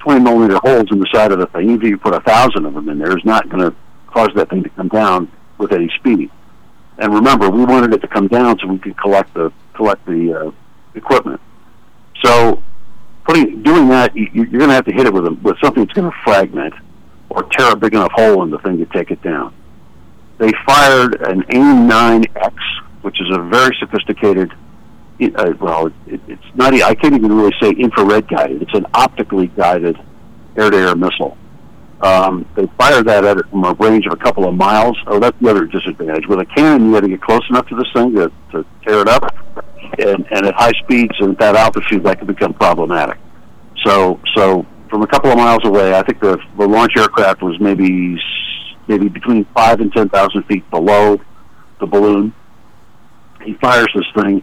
20 millimeter holes in the side of the thing, even if you put a thousand of them in there, is not going to cause that thing to come down with any speed. And remember, we wanted it to come down so we could collect the collect the uh, equipment. So putting doing that, you, you're going to have to hit it with a, with something that's going to fragment or tear a big enough hole in the thing to take it down. They fired an AIM-9X, which is a very sophisticated. Uh, well, it, it's not. I can't even really say infrared guided. It's an optically guided air-to-air missile. Um, they fired that at it from a range of a couple of miles. Oh, that's the other disadvantage. With a cannon, you got to get close enough to this thing to, to tear it up, and, and at high speeds and at that altitude, that could become problematic. So, so from a couple of miles away, I think the, the launch aircraft was maybe maybe between five and ten thousand feet below the balloon. He fires this thing.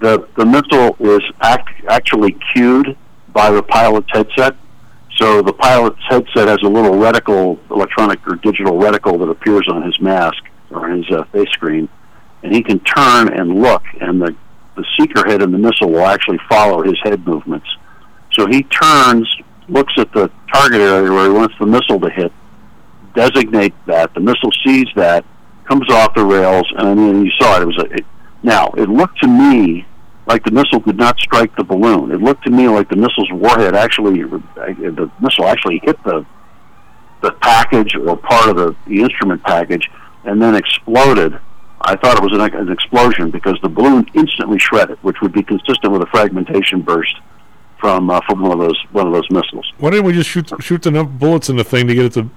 The the missile is act, actually cued by the pilot's headset. So the pilot's headset has a little reticle, electronic or digital reticle that appears on his mask or his uh, face screen, and he can turn and look, and the the seeker head in the missile will actually follow his head movements. So he turns, looks at the target area where he wants the missile to hit, designates that. The missile sees that, comes off the rails, and I you saw it. It was a, it, now it looked to me like the missile did not strike the balloon. It looked to me like the missile's warhead actually, the missile actually hit the the package or part of the, the instrument package and then exploded. I thought it was an, an explosion because the balloon instantly shredded, which would be consistent with a fragmentation burst from uh, from one of those one of those missiles. Why didn't we just shoot shoot enough bullets in the thing to get it to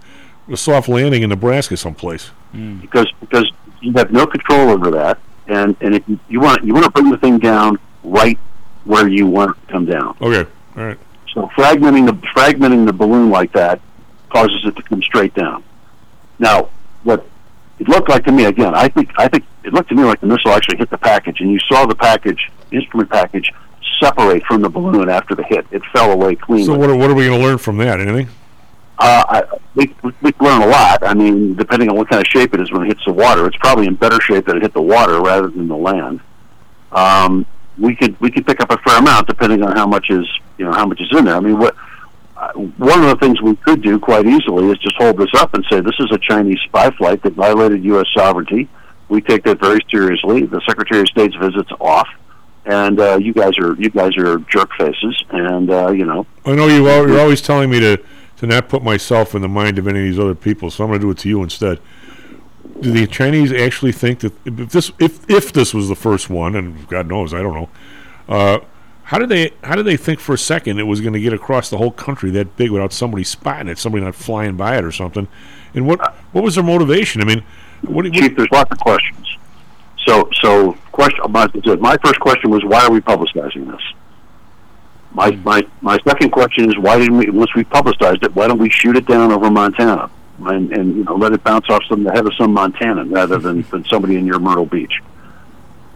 a soft landing in Nebraska someplace? Mm. because because you have no control over that, and and if you, you want you want to bring the thing down right where you want it to come down. Okay, all right. So fragmenting the fragmenting the balloon like that causes it to come straight down. Now, what it looked like to me again, I think I think it looked to me like the missile actually hit the package, and you saw the package, instrument package, separate from the balloon after the hit. It fell away cleanly. So what are, what are we going to learn from that? Anything? Uh, I, we, we learn a lot. I mean, depending on what kind of shape it is when it hits the water, it's probably in better shape that it hit the water rather than the land. Um, we could we could pick up a fair amount depending on how much is you know how much is in there. I mean, what uh, one of the things we could do quite easily is just hold this up and say this is a Chinese spy flight that violated U.S. sovereignty. We take that very seriously. The Secretary of State's visit's off, and uh, you guys are you guys are jerk faces, and uh, you know. I know you. Al- you're always telling me to to not put myself in the mind of any of these other people, so I'm going to do it to you instead. Do the Chinese actually think that if this if if this was the first one, and God knows, I don't know. Uh, how did they how did they think for a second it was going to get across the whole country that big without somebody spotting it, somebody not flying by it or something? And what what was their motivation? I mean, what, what Chief, there's lots of questions. So, so question. My, my first question was, why are we publicizing this? My my my second question is, why didn't we? Once we publicized it, why don't we shoot it down over Montana and and you know let it bounce off some the head of some Montanan rather than than somebody in your Myrtle Beach?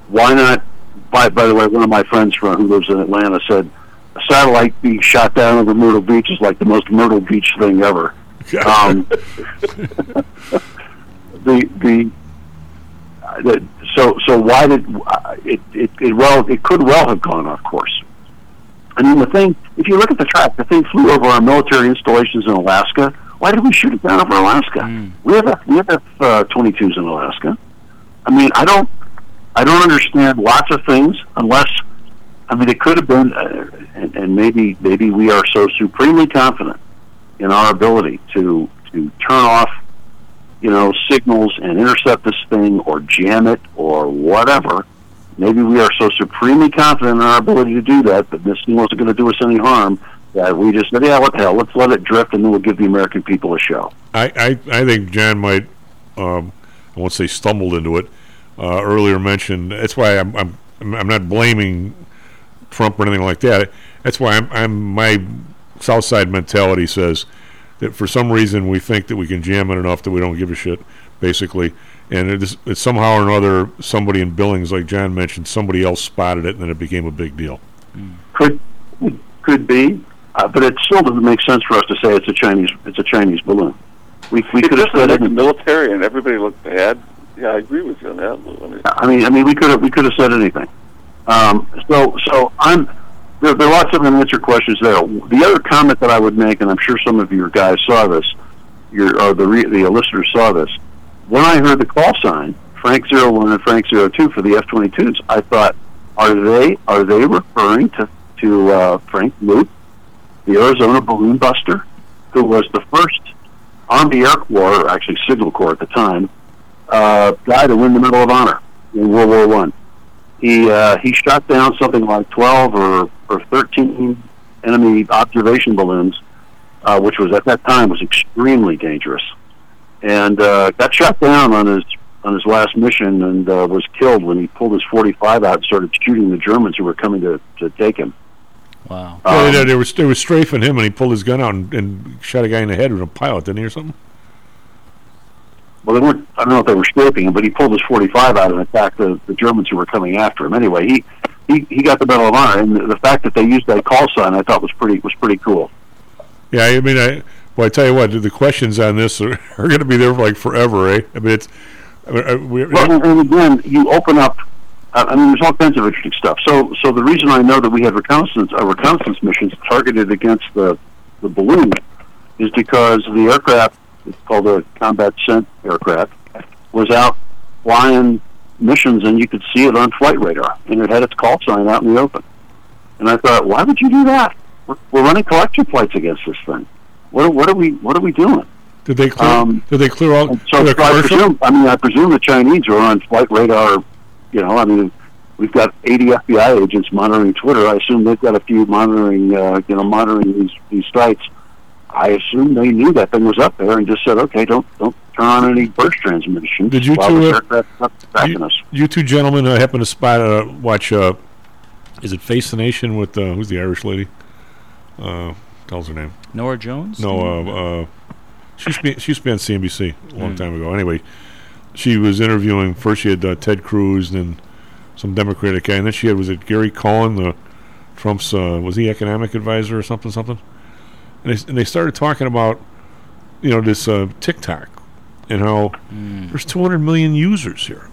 Why not? By by the way, one of my friends from who lives in Atlanta said a satellite being shot down over Myrtle Beach is like the most Myrtle Beach thing ever. Um, the the the- so so why did it it it well it could well have gone off course. I mean the thing if you look at the track, the thing flew over our military installations in Alaska. Why did we shoot it down over Alaska? We have we have F uh, 22s in Alaska. I mean I don't I don't understand lots of things unless I mean it could have been uh, and, and maybe maybe we are so supremely confident in our ability to to turn off you know, signals and intercept this thing or jam it or whatever. Maybe we are so supremely confident in our ability to do that that this thing wasn't going to do us any harm that we just said, yeah, what the hell, let's let it drift and then we'll give the American people a show. I, I, I think Jan might, um, I won't say stumbled into it, uh, earlier mentioned. That's why I'm, I'm, I'm not blaming Trump or anything like that. That's why I'm, I'm my South Side mentality says that for some reason we think that we can jam it enough that we don't give a shit, basically. And it is, it's somehow or another, somebody in Billings, like John mentioned, somebody else spotted it, and then it became a big deal. Could could be, uh, but it still doesn't make sense for us to say it's a Chinese it's a Chinese balloon. We we could have said like it. the military and everybody looked bad. Yeah, I agree with you on that. I mean, I mean, I mean, we could have we could have said anything. Um, so, so I'm there. There are lots of unanswered questions there. The other comment that I would make, and I'm sure some of your guys saw this, your or the re, the listeners saw this. When I heard the call sign Frank Zero One and Frank Zero Two for the F-22s, I thought, are they are they referring to to uh, Frank Luke, the Arizona balloon buster, who was the first Army Air Corps, or actually Signal Corps at the time, uh, guy to win the Medal of Honor in World War One. He uh, he shot down something like twelve or or thirteen enemy observation balloons, uh, which was at that time was extremely dangerous, and uh, got shot down on his on his last mission and uh, was killed when he pulled his 45 out and started shooting the Germans who were coming to, to take him. Wow. Yeah, they, they were they were strafing him, and he pulled his gun out and, and shot a guy in the head with a pilot, didn't he, or something? Well, they weren't. I don't know if they were strafing him, but he pulled his 45 out and attacked the, the Germans who were coming after him. Anyway, he, he he got the Medal of Honor, and the, the fact that they used that call sign, I thought was pretty was pretty cool. Yeah, I mean, I well, I tell you what, the questions on this are, are going to be there for like forever, eh? I mean, it's. I mean, uh, we, Well, and, again, you open up. I I mean, there's all kinds of interesting stuff. So, so the reason I know that we had reconnaissance, uh, reconnaissance missions targeted against the the balloon, is because the aircraft, it's called a combat sent aircraft, was out flying missions, and you could see it on flight radar, and it had its call sign out in the open. And I thought, why would you do that? We're, we're running collection flights against this thing. What, what are we What are we doing? did they clear? Um, did they clear all? So, their I presume, I mean, I presume the Chinese are on flight radar. You know, I mean, we've got 80 FBI agents monitoring Twitter. I assume they've got a few monitoring, uh, you know, monitoring these these sites. I assume they knew that thing was up there and just said, okay, don't don't turn on any burst transmission. Did you two, uh, aircraft's up tracking you, you two gentlemen uh, happen to spot uh, watch uh, is it Face the Nation with uh, who's the Irish lady? Uh, tells her name. Nora Jones? No, uh, uh, she used to be, she used to be on CNBC a long Mm. time ago. Anyway, she was interviewing first. She had uh, Ted Cruz and then some Democratic guy, and then she had was it Gary Cohen, the Trump's uh, was he economic advisor or something something, and they, and they started talking about you know this uh, TikTok and how there's 200 million users here.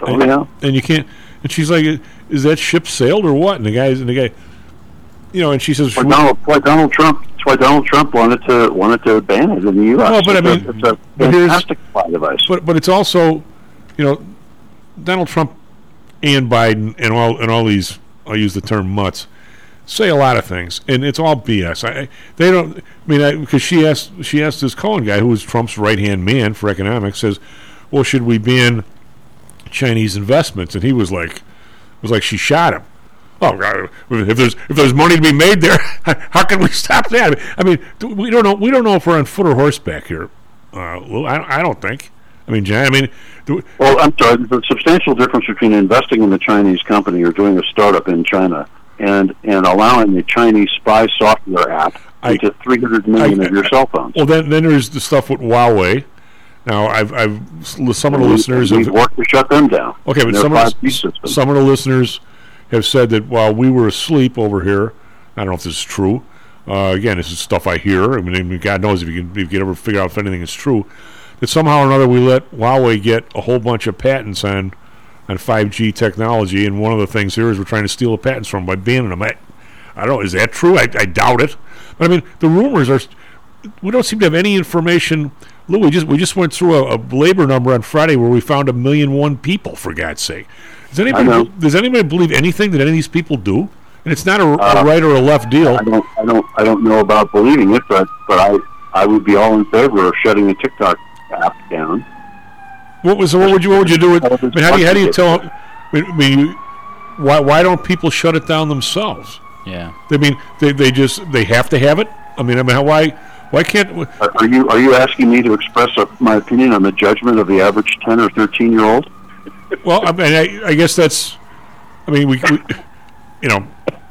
Oh, and, yeah. and you can't. And she's like, "Is that ship sailed or what?" And the guys and the guy, you know, and she says, why Donald, boy, Donald Trump That's why Donald Trump wanted to wanted to ban it in the U.S. Well, but I It's a- mean, it's a fantastic device. But but it's also, you know, Donald Trump and Biden and all and all these I'll use the term mutts say a lot of things, and it's all BS. I, they don't. I mean, because she asked she asked this Cohen guy, who was Trump's right hand man for economics, says, "Well, should we ban Chinese investments?" And he was like, it was like she shot him. Oh, God, if there's if there's money to be made there, how can we stop that? I mean, we don't know. We don't know if we're on foot or horseback here. Uh, Lou. I, I don't think. I mean, Jan, I mean, do, Well, I'm sorry. A substantial difference between investing in a Chinese company or doing a startup in China and and allowing a Chinese spy software app into 300 million of your cell phones. Well, then then there's the stuff with Huawei. Now, I've I've some of the We- listeners we've have worked to shut them down. Okay, but some of the, some of the listeners have said that while we were asleep over here, I don't know if this is true. Uh, again, this is stuff I hear. I mean, God knows if you can if you can ever figure out if anything is true. That somehow or another we let Huawei get a whole bunch of patents on on 5G technology, and one of the things here is we're trying to steal the patents from by banning them. I, I don't. know. Is that true? I, I doubt it. But I mean, the rumors are. We don't seem to have any information. Lou, we just we just went through a, a labor number on Friday where we found a million one people. For God's sake, does anybody know. does anybody believe anything that any of these people do? And it's not a, a Uh, right or a left deal. I don't, I don't, I don't know about believing it, but but I, I would be all in favor of shutting the TikTok app down. What was what would you what would you do with? I mean, how do you how do you tell? I mean, I mean, you, why why don't people shut it down themselves? Yeah. I mean, they they just they have to have it. I mean, I mean, how, why why can't? Are are you are you asking me to express uh my opinion on the judgment of the average ten or thirteen year old? Well, I mean, I, I guess that's. I mean, we, we you know,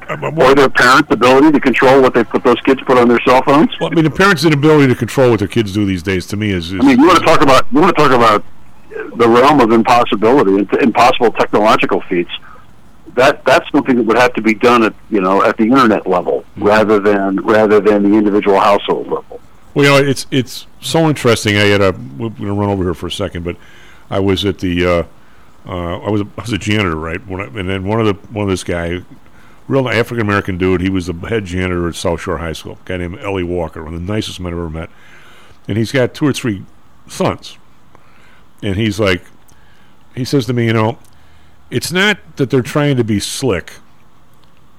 or their parents' ability to control what they put those kids put on their cell phones? Well, I mean, the parents' inability to control what their kids do these days, to me, is. is I mean, you want to talk about you want to talk about the realm of impossibility, impossible technological feats. That that's something that would have to be done at you know at the internet level rather than rather than the individual household level. Well, you know, it's it's so interesting. I had a we're going to run over here for a second, but I was at the uh, uh, I was a, I was a janitor, right? I, and then one of the one of this guy, real African American dude, he was the head janitor at South Shore High School. Guy named Ellie Walker, one of the nicest men I've ever met, and he's got two or three sons, and he's like, he says to me, you know, it's not that they're trying to be slick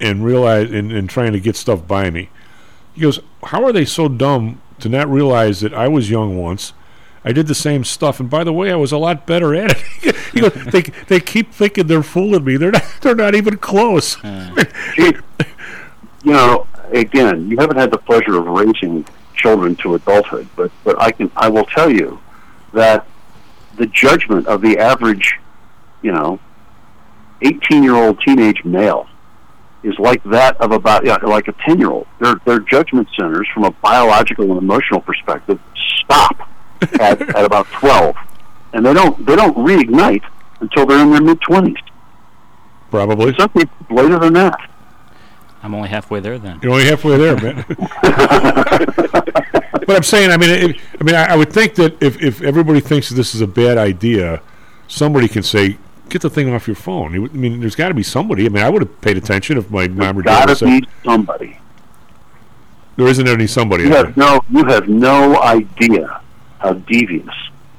and realize and, and trying to get stuff by me. He goes, How are they so dumb to not realize that I was young once? I did the same stuff, and by the way, I was a lot better at it. he goes, they, they keep thinking they're fooling me. They're not. They're not even close. you know, again, you haven't had the pleasure of raising children to adulthood, but but I can I will tell you that the judgment of the average, you know, eighteen year old teenage male is like that of about yeah, like a ten year old. Their their judgment centers from a biological and emotional perspective stop at, at about twelve, and they don't they don't reignite until they're in their mid twenties. Probably some people later than that. I'm only halfway there then. You're only halfway there, man. but I'm saying, I mean, it, I mean, I, I would think that if, if everybody thinks that this is a bad idea, somebody can say, "Get the thing off your phone." It I mean, there's got to be somebody. I mean, I would have paid attention if my mom or dad Gotta said, be somebody. "There isn't any somebody." You have no you have no idea how devious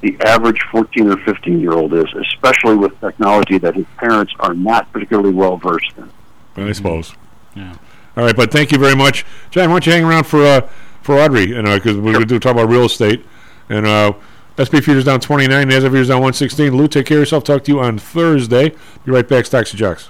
the average 14 or 15 year old is, especially with technology that his parents are not particularly well versed in. I suppose. Yeah. All right, but thank you very much, John. Why don't you hang around for uh, for Audrey? You know, because we're going to talk about real estate and uh, SP futures down 29, NASDAQ futures down 116. Lou, take care of yourself. Talk to you on Thursday. Be right back. Stocks and jocks.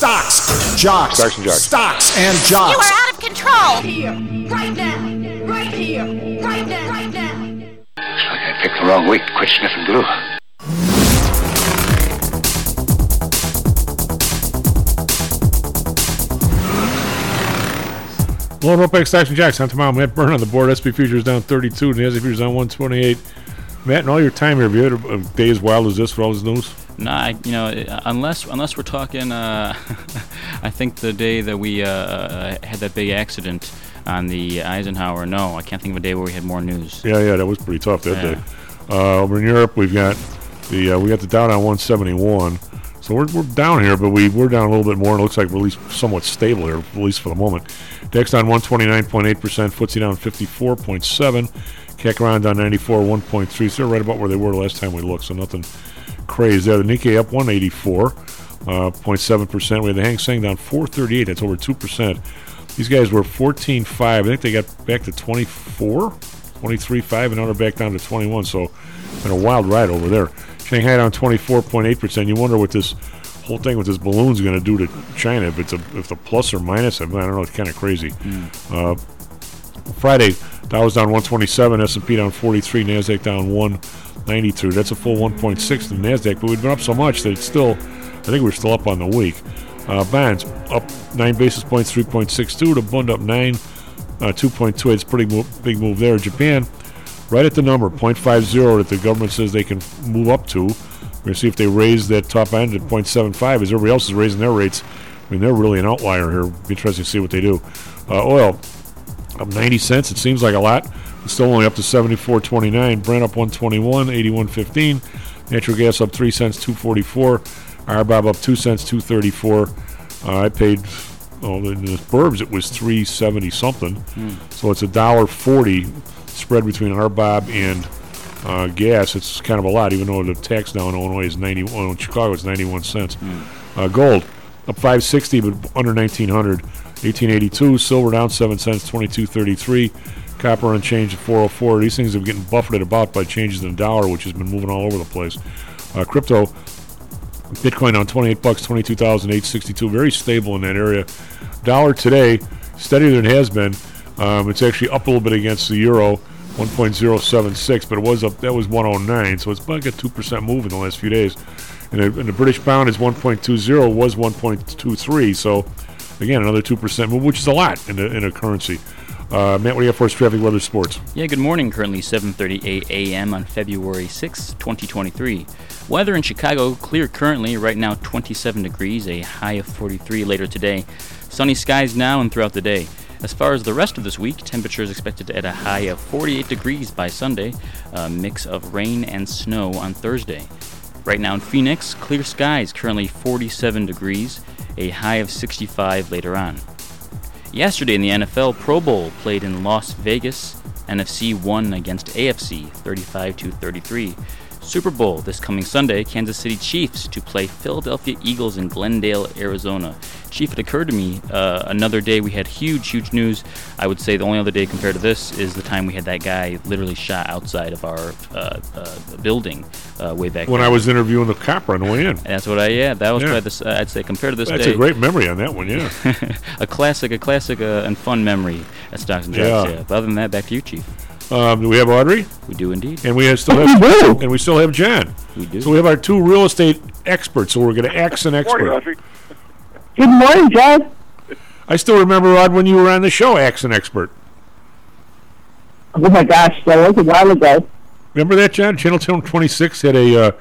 Stocks, jocks, Stocks and jocks. stocks and jocks. You are out of control! Here, right now, right here, right now, right now. Looks like I picked the wrong week to quit sniffing glue. Lone Ropex Stocks and Jocks. I'm tomorrow. Matt Byrne on the board. SP Futures down 32. NASDAQ Futures down 128. Matt, in all your time here, have you had a, a day as wild as this for all this news? Nah, I- you know, uh, unless unless we're talking, uh, I think the day that we uh, had that big accident on the Eisenhower. No, I can't think of a day where we had more news. Yeah, yeah, that was pretty tough that Yeah. day. Uh, over in Europe, we've got the uh, we got the Dow on 171. So we're, we're down here, but we we're down a little bit more. and It looks like we're at least somewhat stable here, at least for the moment. DAX down 129.8 percent, FTSE down 54.7, CAC around down 94, 1.3. So they're right about where they were last time we looked. So nothing crazy there. The Nikkei up 184, uh, 0.7 percent. We had the Hang Seng down 438. That's over two percent. These guys were 14.5. I think they got back to 24, 23.5, and now they're back down to 21. So been a wild ride over there. Shanghai down 24.8 percent. You wonder what this whole thing with this balloon's going to do to China. If it's a if the plus or minus, I, mean, I don't know. It's kind of crazy. Uh, Friday, Dow was down 127, S&P down 43, Nasdaq down 193. That's a full 1.6 in Nasdaq, but we've been up so much that it's still, I think we're still up on the week. Uh, bonds up nine basis points, 3.62. The bund up nine, uh, 2.2. It's a pretty mo- big move there. Japan, right at the number 0.50 that the government says they can move up to. We're going to see if they raise that top end at 0.75 as everybody else is raising their rates. I mean, they're really an outlier here. Be interesting to see what they do. Uh, oil up 90 cents. It seems like a lot. Still only up to 74.29. Brent up 121, 81.15. Natural gas up 3 cents, 244. RBOB up 2 cents, 234. Uh, I paid, oh, in the burbs it was 370 something. Hmm. So it's a dollar 40 spread between RBOB and uh, gas. It's kind of a lot, even though the tax now in Illinois is 91, in Chicago it's 91 cents. Uh, gold up 560, but under 1900. 1882. Silver down 7 cents, 2233. Copper unchanged at 404. These things are getting buffeted about by changes in the dollar, which has been moving all over the place. Uh, crypto, Bitcoin on 28 bucks, 22,862. Very stable in that area. Dollar today, steadier than it has been. Um, it's actually up a little bit against the euro, 1.076, but it was up. That was 109, so it's about a two percent move in the last few days. And, the- and the British pound is 1.20, was 1.23. So again, another two percent move, which is a lot in a, in a currency. Uh, Matt, what do you have for us? Traffic, weather, sports. Yeah, good morning. Currently 7:38 a.m. on February 6, 2023. Weather in Chicago clear currently. Right now 27 degrees, a high of 43 later today. Sunny skies now and throughout the day. As far as the rest of this week, temperature is expected at a high of 48 degrees by Sunday, a mix of rain and snow on Thursday. Right now in Phoenix, clear skies, currently 47 degrees, a high of 65 later on. Yesterday in the NFL, Pro Bowl played in Las Vegas. NFC won against AFC 35 to 33. Super Bowl this coming Sunday, Kansas City Chiefs to play Philadelphia Eagles in Glendale, Arizona. Chief, it occurred to me uh, another day we had huge, huge news. I would say the only other day compared to this is the time we had that guy literally shot outside of our uh, uh, building uh, way back When then. I was interviewing the copper on the way in. That's what I yeah. That was Yeah. probably this. I'd say compared to this day. That's day. a great memory on that one, yeah. a classic, a classic uh, and fun memory at Stocks and Jocks. Yeah. Yeah. But other than that, back to you, Chief. Um, do we have Audrey? We do indeed. And we have still have and we still have John. We do. So we have our two real estate experts. So we're going to axe an expert. Audrey. Good morning, John. I still remember Rod when you were on the show, axe an expert. Oh my gosh, that was a while ago. Remember that, John? Channel 26 had a. Uh,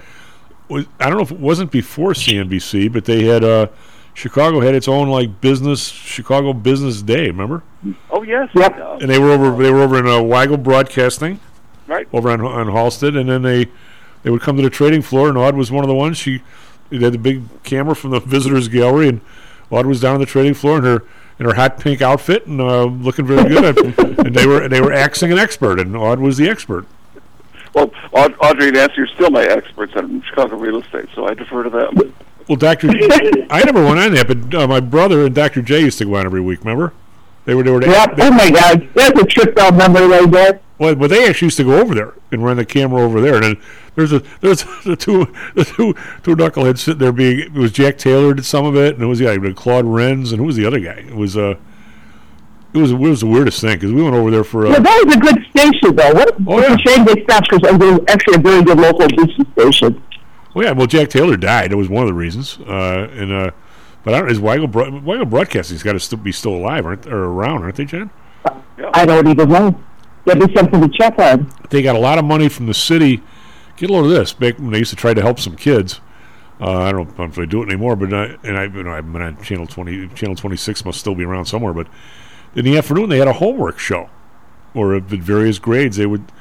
was, I don't know if it wasn't before CNBC, but they had uh, Chicago had its own like business Chicago Business Day. Remember? Oh yes. Yep. And they were over. They were over in uh, Weigel Broadcasting. Right. Over on on Halsted, and then they they would come to the trading floor, and Aud was one of the ones. She they had the big camera from the visitors gallery, and Aud was down on the trading floor in her in her hot pink outfit and uh, looking very good. and they were they were axing an expert, and Aud was the expert. Well, Aud- Audrey and Nancy are still my experts on Chicago real estate, so I defer to them. Well, Doctor, I never went on that, but uh, my brother and Doctor J used to go on every week. Remember? They were they were. Yep. Oh my God, that's a trip down memory lane there. Well, but they actually used to go over there and run the camera over there. And then there's a there's the two the two two knuckleheads sitting there. Being it was Jack Taylor did some of it, and it was yeah Claude Renz, and who was the other guy? It was uh it was it was the weirdest thing because we went over there for Yeah, uh, that was a good station, though. What, Oh, yeah. a shame they stopped because it was actually a very good local business station. well yeah well Jack Taylor died. That was one of the reasons. Uh, and uh, but I don't is Weigel Bro- Weigel Broadcasting's got to still be still alive, aren't or around, aren't they, John? I don't even know. That'd be something to check on. they got a lot of money from the city. Get a load of this. Back when they used to try to help some kids. Uh, I don't know if they do it anymore, but uh, and I, you know, I've been on channel twenty, channel twenty six must still be around somewhere. But in the afternoon, they had a homework show, or at various grades, they would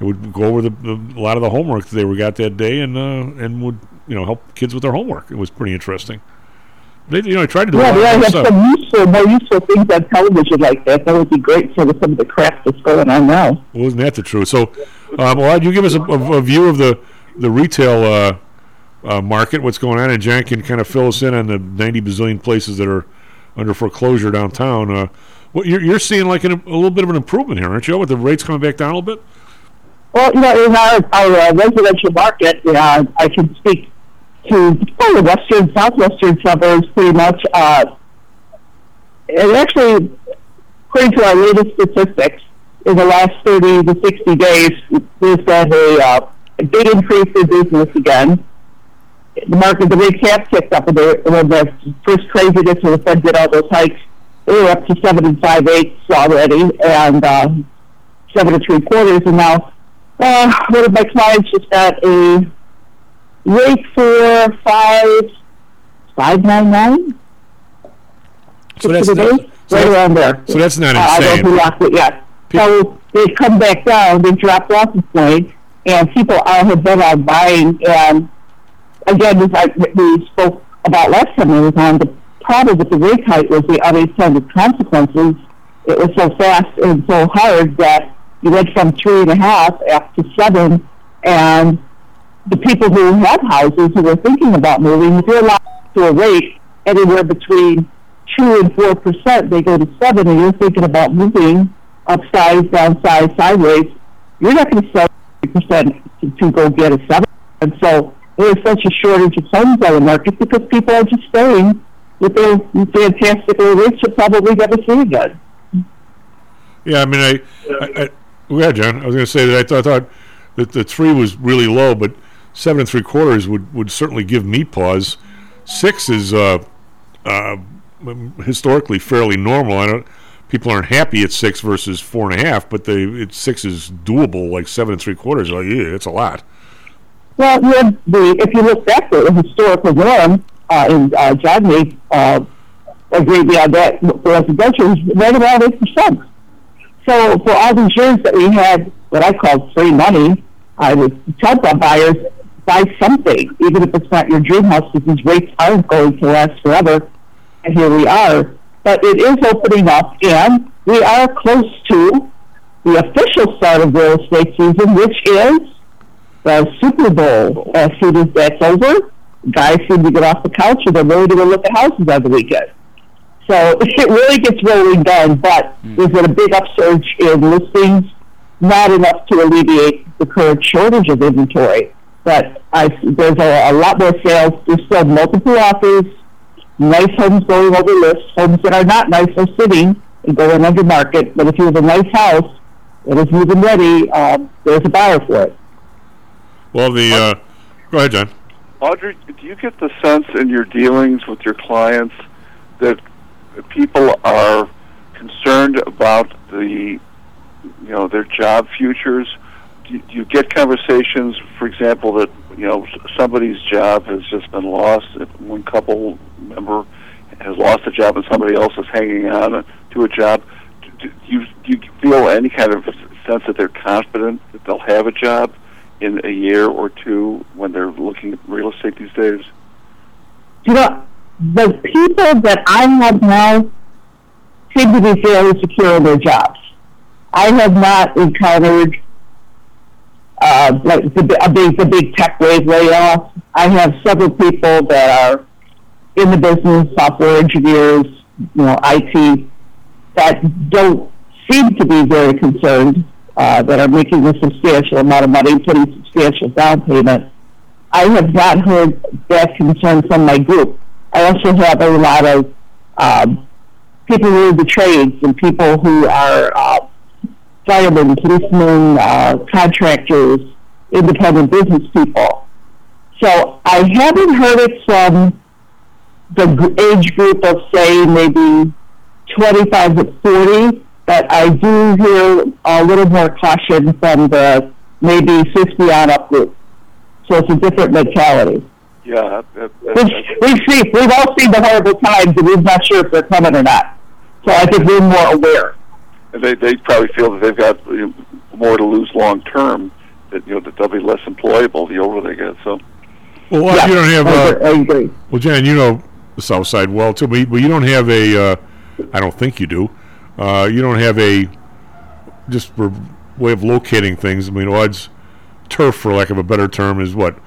they would go over the, the a lot of the homework that they were got that day, and uh, and would you know help kids with their homework. It was pretty interesting. They you know I tried to do Yeah, a lot they of ought to other have stuff. some useful, more useful things on television like that. That would be great for some of the crap that's going on now. Well, isn't that the truth? So, um, well, you give us a, a, a view of the the retail uh, uh, market, what's going on, and Jan can kind of fill us in on the 90 bazillion places that are under foreclosure downtown. Uh, what you're, you're seeing like an, a little bit of an improvement here, aren't you? With the rates coming back down a little bit. Well, you know, in our, our uh, residential market, uh, I can speak to probably the western, southwestern suburbs pretty much. Uh, and actually, according to our latest statistics, in the last 30 to 60 days, there's been a, uh, a big increase in business again. The market, the rates have ticked up. and they- When the first craziness when the Fed did all those hikes, they were up to seven and five eighths already, and uh, seven and three quarters, and now uh, one of my clients just got a rate for five five nine nine. So that's not- so right that's- around there. so that's not Uh, I insane. it yet. So they've come back down. They dropped off a point, and people are, have been out buying. And again, as I, we spoke about last time I was on, the problem with the rate hike was the unintended consequences. It was so fast and so hard that you went from three and a half up to seven, and the people who have houses who were thinking about moving, if you're allowed to a rate anywhere between two and four percent, they go to seven, and you're thinking about moving upsize, downsize, sideways. You're not going to sell three percent to, go get a seven, and so there's such a shortage of homes on the market because people are just staying with their fantastic low rates you'll probably never see again. Yeah, I mean, I, I, I yeah, John. I was going to say that I, th- I thought that the three was really low, but seven and three quarters would, would certainly give me pause. Six is uh, uh, historically fairly normal. I don't, people aren't happy at six versus four and a half, but they it's six is doable. Like seven and three quarters, like yeah, it's a lot. Well, the, if you look back at the historical norm, uh, and uh, John uh, agree with that, for residential is right around 8%. So for all these years that we had what I call free money, I would tell buyers, buy something, even if it's not your dream house, because rates aren't going to last forever. And here we are. But it is opening up, and we are close to the official start of real estate season, which is the Super Bowl. Uh, as soon as that's over, guys seem to get off the couch and they're ready to go look at houses on the weekend. So it really gets rolling then, but there's been a big upsurge in listings, not enough to alleviate the current shortage of inventory. But I, there's a, a lot more sales. There's still multiple offers, nice homes going over lists, homes that are not nice are sitting and going under market. But if you have a nice house that is moving ready, um, there's a buyer for it. Well, the uh, go ahead, John. Audrey, do you get the sense in your dealings with your clients that people are concerned about the, you know, their job futures? Do you, get conversations, for example, that you know somebody's job has just been lost? If one couple member has lost a job and somebody else is hanging on to a job. Do, you do you feel any kind of sense that they're confident that they'll have a job in a year or two when they're looking at real estate these days? you know, the people that I have now seem to be fairly secure in their jobs. I have not encountered uh, like the, a big, the big tech wave layoff. I have several people that are in the business, software engineers, you know, IT, that don't seem to be very concerned, uh, that are making a substantial amount of money, putting substantial down payment. I have not heard that concern from my group. I also have a lot of um, people who are in the trades and people who are uh, firemen, policemen, uh, contractors, independent business people. So I haven't heard it from the age group of say maybe 25 to 40, but I do hear a little more caution from the maybe 50 on up group. So it's a different mentality. Yeah, that, that, We've, we've, seen, we've all seen the horrible times, and we're not sure if they're coming or not. So I think we're more aware. And they they probably feel that they've got you know, more to lose long term. That you know that they'll be less employable the older they get. So Well, why you don't have. I Uh, agree- I agree. well, Jan, you know the South Side well too, but, but you don't have a. Uh, I don't think you do. Uh, you don't have a just for way of locating things. I mean, odds turf, for lack of a better term, is what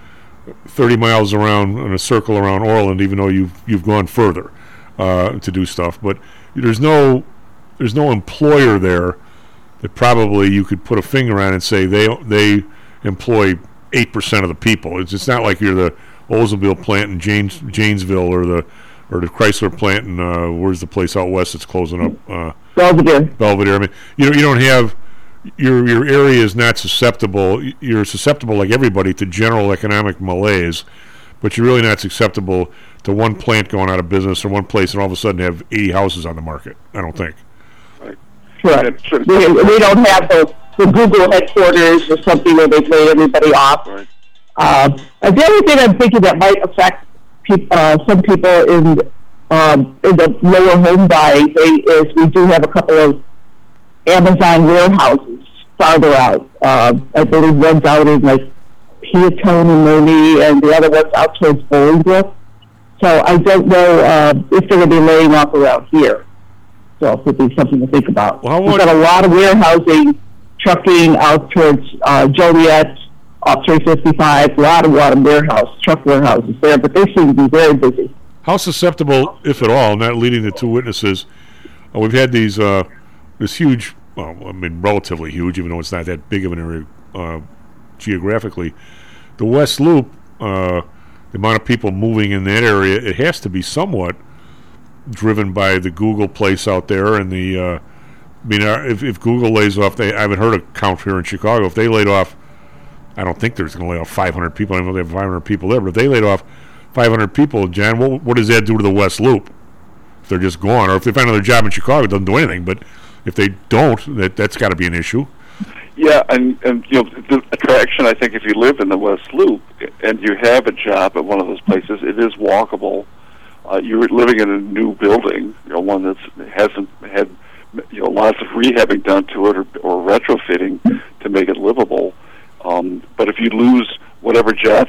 thirty miles around in a circle around Orland. Even though you've you've gone further uh, to do stuff, but there's no there's no employer there that probably you could put a finger on and say they they employ eight percent of the people. It's it's not like you're the Oldsmobile plant in Janes, Janesville or the or the Chrysler plant in uh, where's the place out west that's closing up? Uh, Belvidere. Belvidere. I mean, you know, you don't have your your area is not susceptible. You're susceptible like everybody to general economic malaise, but you're really not susceptible to one plant going out of business or one place and all of a sudden have 80 houses on the market. I don't think. Correct. We, we don't have the, the Google headquarters or something where they've laid everybody off. Um, and the other thing I'm thinking that might affect peop uh, some people in um, in the lower home buying they, is we do have a couple of Amazon warehouses farther out. Um, I believe one's out in like Peotone and Monee, and the other one's out towards Bolingbrook. So I don't know um, if they're going to be laying off around here. So it would be something to think about. We've got a lot of warehousing, trucking out towards uh, Joliet, off 355, a lot of, lot of warehouse, truck warehouses there, but they seem to be very busy. How susceptible, if at all, not leading the two witnesses, uh, we've had these uh, this huge, well, I mean, relatively huge, even though it's not that big of an area uh, geographically. The West Loop, uh, the amount of people moving in that area, it has to be somewhat driven by the Google place out there and the. Uh, I mean, uh, if, if Google lays off, they I haven't heard a count here in Chicago. If they laid off, I don't think there's going to lay off 500 people. I don't know if they have 500 people there, but if they laid off 500 people, Jan, what, what does that do to the West Loop? If they're just gone, or if they find another job in Chicago, it doesn't do anything. But if they don't, that that's got to be an issue. Yeah, and and you know the attraction. I think if you live in the West Loop and you have a job at one of those places, it is walkable. Uh, you're living in a new building, you know, one that hasn't had you know lots of rehabbing done to it or, or retrofitting to make it livable. Um, but if you lose whatever job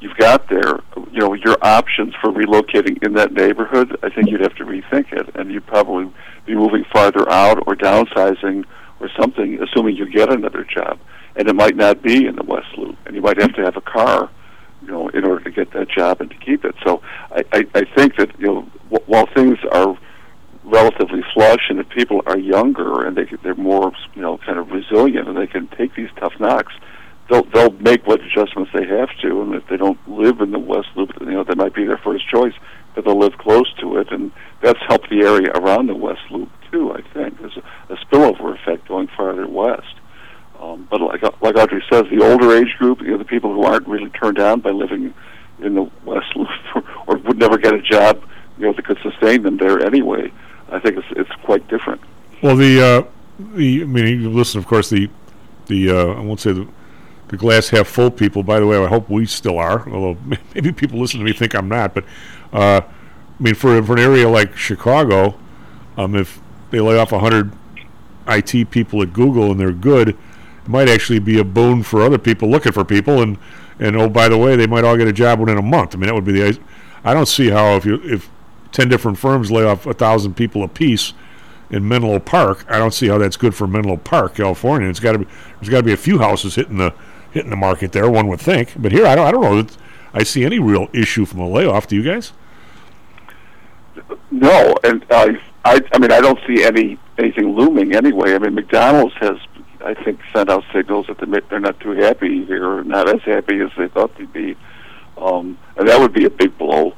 you've got there, you know your options for relocating in that neighborhood, I think you'd have to rethink it, and you'd probably be moving farther out or downsizing or something, assuming you get another job. And it might not be in the West Loop, and you might have to have a car, you know, in order get that job and to keep it. So I, I, I think that you know, w- while things are relatively flush, and if people are younger and they they're more you know kind of resilient and they can take these tough knocks, they'll they'll make what adjustments they have to. And if they don't live in the West Loop, you know that might be their first choice, but they'll live close to it, and that's helped the area around the West Loop too. I think there's a, a spillover effect going farther west. Um, but like like Audrey says, the older age group, you know, the people who aren't really turned down by living in the West or, would never get a job, you know, that could sustain them there anyway. I think it's it's quite different. Well, the uh, the I mean, you listen, of course, the the uh, I won't say the the glass half full people. By the way, I hope we still are. Although maybe people listen to me think I'm not. But uh, I mean, for for an area like Chicago, um, if they lay off hundred IT people at Google and they're good, it might actually be a boon for other people looking for people. And and oh, by the way, they might all get a job within a month. I mean, that would be the. I don't see how if you if ten different firms lay off a thousand people apiece in Menlo Park, I don't see how that's good for Menlo Park, California. It's got to be there's got to be a few houses hitting the hitting the market there. One would think, but here I don't I don't know I see any real issue from a layoff. Do you guys? No, and I I I mean I don't see any anything looming anyway. I mean McDonald's has I think sent out signals that they're they're not too happy here, or not as happy as they thought they'd be, um, and that would be a big blow.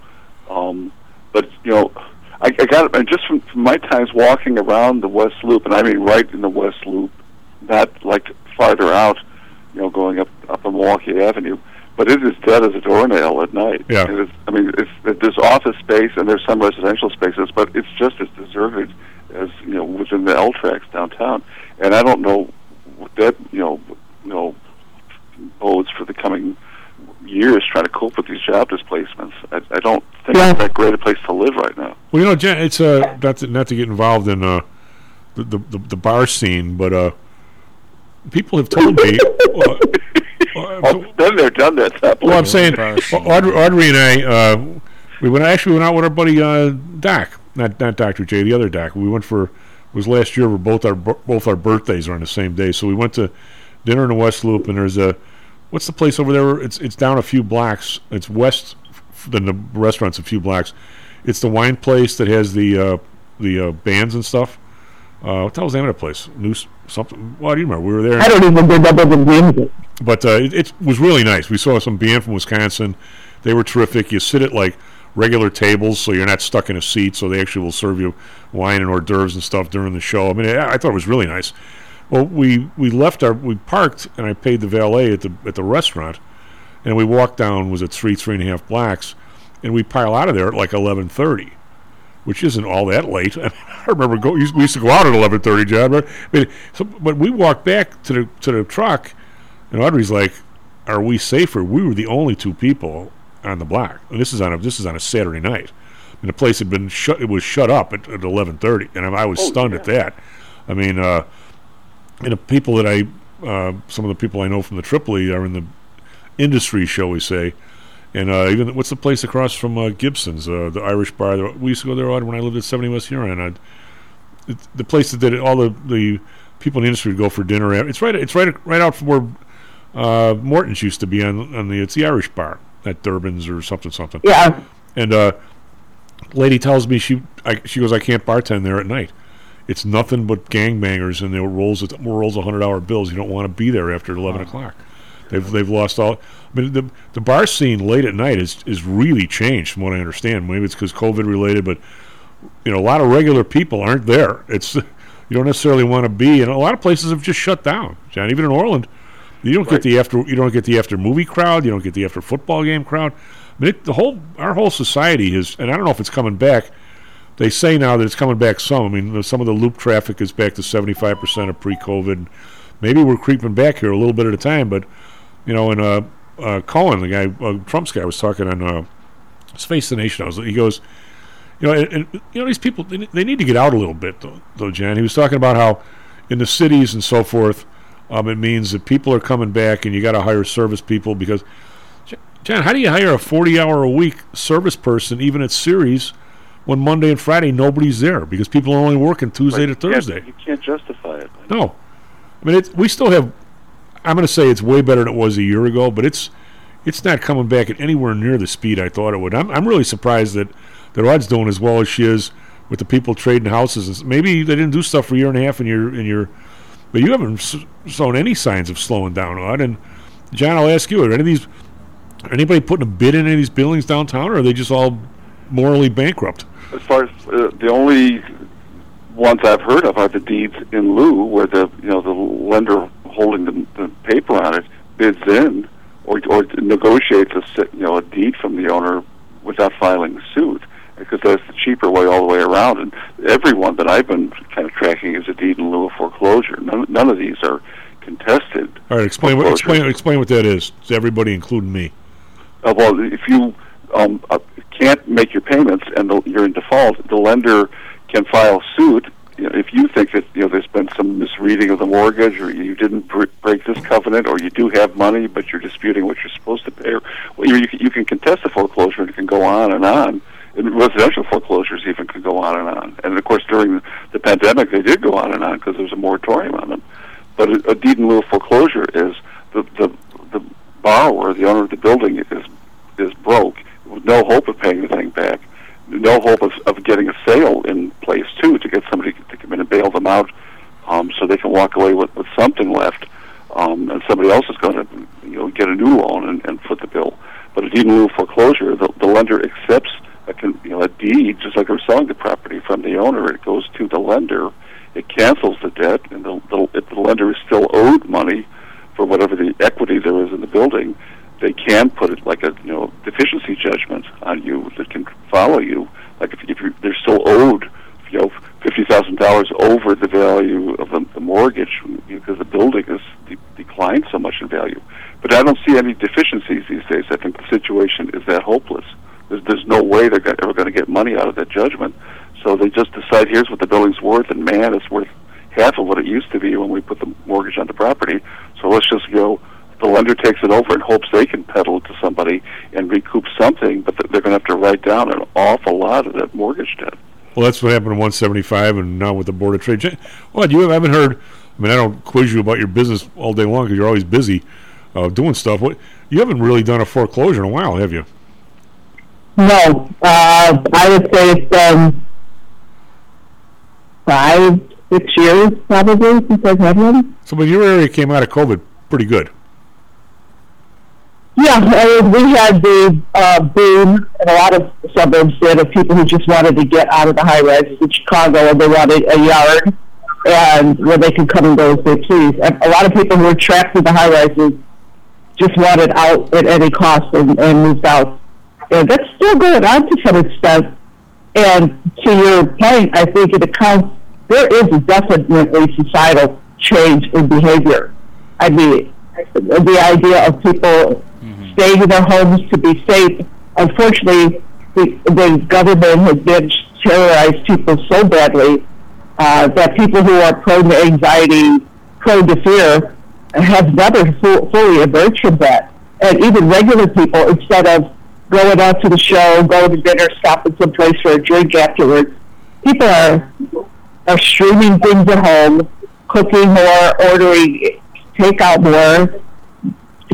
Um, but you know, I, I got and just from, from my times walking around the West Loop, and I mean right in the West Loop, not like farther out, you know, going up up on Milwaukee Avenue. But it is dead as a doornail at night. Yeah. It's, I mean, it's there's office space and there's some residential spaces, but it's just as deserted as you know within the L tracks downtown. And I don't know that you know you know bodes for the coming years trying to cope with these job displacements. I, I don't think it's that great a place to live right now. Well, you know, Jen, it's uh, not to, not to get involved in uh, the, the the the bar scene, but uh, people have told me. uh, Oh, been there, done that. Stop well, I'm saying, Audrey, Audrey and I, uh, we went actually went out with our buddy uh, Doc, not not Doctor J, the other Doc. We went for it was last year. Where both our both our birthdays are on the same day, so we went to dinner in the West Loop, and there's a what's the place over there? It's it's down a few blocks. It's west than the restaurant's a few blocks. It's the wine place that has the uh, the uh, bands and stuff. Uh, what the hell's the name of that place? New something. Well, do you remember? We were there. I don't even remember the name. But uh, it, it was really nice. We saw some band from Wisconsin. They were terrific. You sit at like regular tables, so you're not stuck in a seat. So they actually will serve you wine and hors d'oeuvres and stuff during the show. I mean, I, I thought it was really nice. Well, we we left our we parked and I paid the valet at the at the restaurant, and we walked down was it three three and a half blocks, and we pile out of there at like eleven thirty which isn't all that late. I, remember go, we used to go out at eleven thirty, John. But, mean, so, but we walked back to the to the truck, and Audrey's like, "Are we safer?" We were the only two people on the block, and this is on a this is on a Saturday night, and the place had been shut. It was shut up at, at eleven thirty, and I, I was stunned at that. I mean, uh, and the people that I, uh, some of the people I know from the Tripoli are in the industry, shall we say. And uh, even what's the place across from uh, Gibson's, uh, the Irish bar? that- We used to go there when I lived at 70 West Huron. I'd, it's the place that did all the, the people in the industry would go for dinner. At. It's right. It's right. Right out from where uh, Morton's used to be on on the. It's the Irish bar at Dublin's or something something. Yeah. And uh, lady tells me she I, she goes I can't bartend there at night. It's nothing but gangbangers and they rolls it rolls hundred dollar bills. You don't want to be there after eleven o'clock. They've they've lost all. I mean, the the bar scene late at night is is really changed from what I understand. Maybe it's because COVID related, but you know, a lot of regular people aren't there. It's you don't necessarily want to be, and a lot of places have just shut down. John, even in Orland, you don't get the after you don't get the after movie crowd. You don't get the after football game crowd. I mean, it, the whole our whole society is, and I don't know if it's coming back, they say now that it's coming back some. I mean, some of the loop traffic is back to 75% of pre-COVID. Maybe we're creeping back here a little bit at a time, but you know, and uh, uh, Cohen, the guy, uh, Trump's guy, was talking on uh, his Face the Nation. I was, he goes, you know, and, and you know, these people they, they need to get out a little bit, though, though, Jan. He was talking about how in the cities and so forth, um, it means that people are coming back, and you got to hire service people because, J- Jan, how do you hire a forty-hour-a-week service person even at Series when Monday and Friday nobody's there because people are only working Tuesday to You can't- Thursday? You can't justify it. No, I mean we still have. I'm going to say it's way better than it was a year ago, but it's it's not coming back at anywhere near the speed I thought it would. I'm I'm really surprised that that Aud's doing as well as she is with the people trading houses. Maybe they didn't do stuff for a year and a half, and you're and you're, but you haven't shown any signs of slowing down, Aud. And John, I'll ask you: Are any of these anybody putting a bid in any of these buildings downtown, or are they just all morally bankrupt? As far as uh, the only ones I've heard of are the deeds in lieu, where the you know the lender holding the, the paper on it bids in or or negotiates a you know a deed from the owner without filing suit because that's the cheaper way all the way around. And everyone that I've been kind of tracking is a deed in lieu of foreclosure. None, none of these are contested. All right, explain what explain explain what that is to everybody, including me. Uh, well, if you um, uh, can't make your payments and the, you're in default, the lender can file suit. You know, if you think that you know there's been some misreading of the mortgage, or you didn't br- break this covenant, or you do have money but you're disputing what you're supposed to pay, or, well, you, you can- you can contest the foreclosure and it can go on and on. Residential foreclosures even can go on and on. And of course, during the pandemic, they did go on and on because there was a moratorium on them. But a, a deed in lieu of foreclosure is the, the the borrower, the owner of the building, is is broke with no hope of paying the thing back, no hope of, of getting a sale in place too to get somebody to come in and bail them out, um, so they can walk away with, with something left, um, and somebody else is going to you know get a new loan and, and foot the bill. But a deed in lieu of foreclosure, the, the lender accepts a you know a deed just like they're selling the property from the owner. It goes to the lender. It cancels the debt, and the, the, if the lender is still owed money for whatever the equity there is in the building, they can put it like a you know deficiency judgment on you that can follow you. Like if, if you're, they're still owed, you know, fifty thousand dollars over the value of the, the mortgage because the building has de- declined so much in value. But I don't see any deficiencies these days. I think the situation is that hopeless. There's, there's no way they're go- ever going to get money out of that judgment. So they just decide here's what the building's worth, and man, it's worth half of what it used to be when we put the mortgage on the property. So let's just go. The lender takes it over and hopes they can peddle it to somebody and recoup something, but th- they're going to have to write down an awful lot of that mortgage debt. Well, that's what happened in 175, and now with the Board of Trade. Well, you haven't heard. I mean, I don't quiz you about your business all day long because you're always busy uh, doing stuff. What you haven't really done a foreclosure in a while, have you? No, uh, I would say it's been five, six years probably since I've had one. So, but your area came out of COVID pretty good. Yeah, I mean, we had the uh, boom in a lot of suburbs did of people who just wanted to get out of the high rises in Chicago and they wanted a yard and where they could come and go as they please. And a lot of people who were trapped in the high rises just wanted out at any cost and, and moved out. And that's still going on to some extent. And to your point, I think it accounts, there is definitely societal change in behavior. I mean, the idea of people staying in their homes to be safe. Unfortunately, the, the government has been terrorized people so badly uh, that people who are prone to anxiety, prone to fear, have never fu- fully emerged from that. And even regular people, instead of going out to the show, going to dinner, stopping someplace for a drink afterwards, people are are streaming things at home, cooking more, ordering takeout more.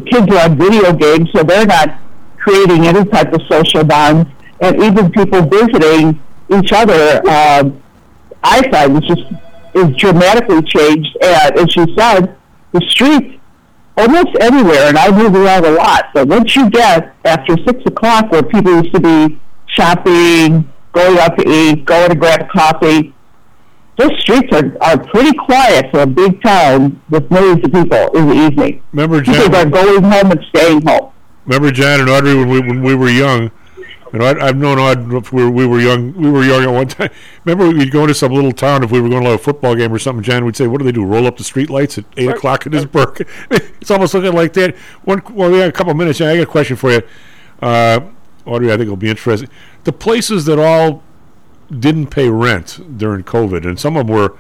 Kids love video games, so they're not creating any type of social bonds. And even people visiting each other, um, I find is just is dramatically changed. And as you said, the streets almost anywhere, and I move around a lot. But once you get after six o'clock, where people used to be shopping, going out to eat, going to grab a coffee, those streets are, are pretty quiet for a big town with millions of people in the evening. Remember, Jan, People John, are going home and staying home. remember Jan and Audrey when we when we were young, And I'd, I've known Aud if we were, we were young. We were young at one time. Remember, we'd go into some little town if we were going to a football game or something. John would say, "What do they do? Roll up the street lights at eight o'clock in his burg?" it's almost looking like that. One, well, we got a couple of minutes. I got a question for you, uh, Audrey. I think it'll be interesting. The places that all didn't pay rent during COVID, and some of them were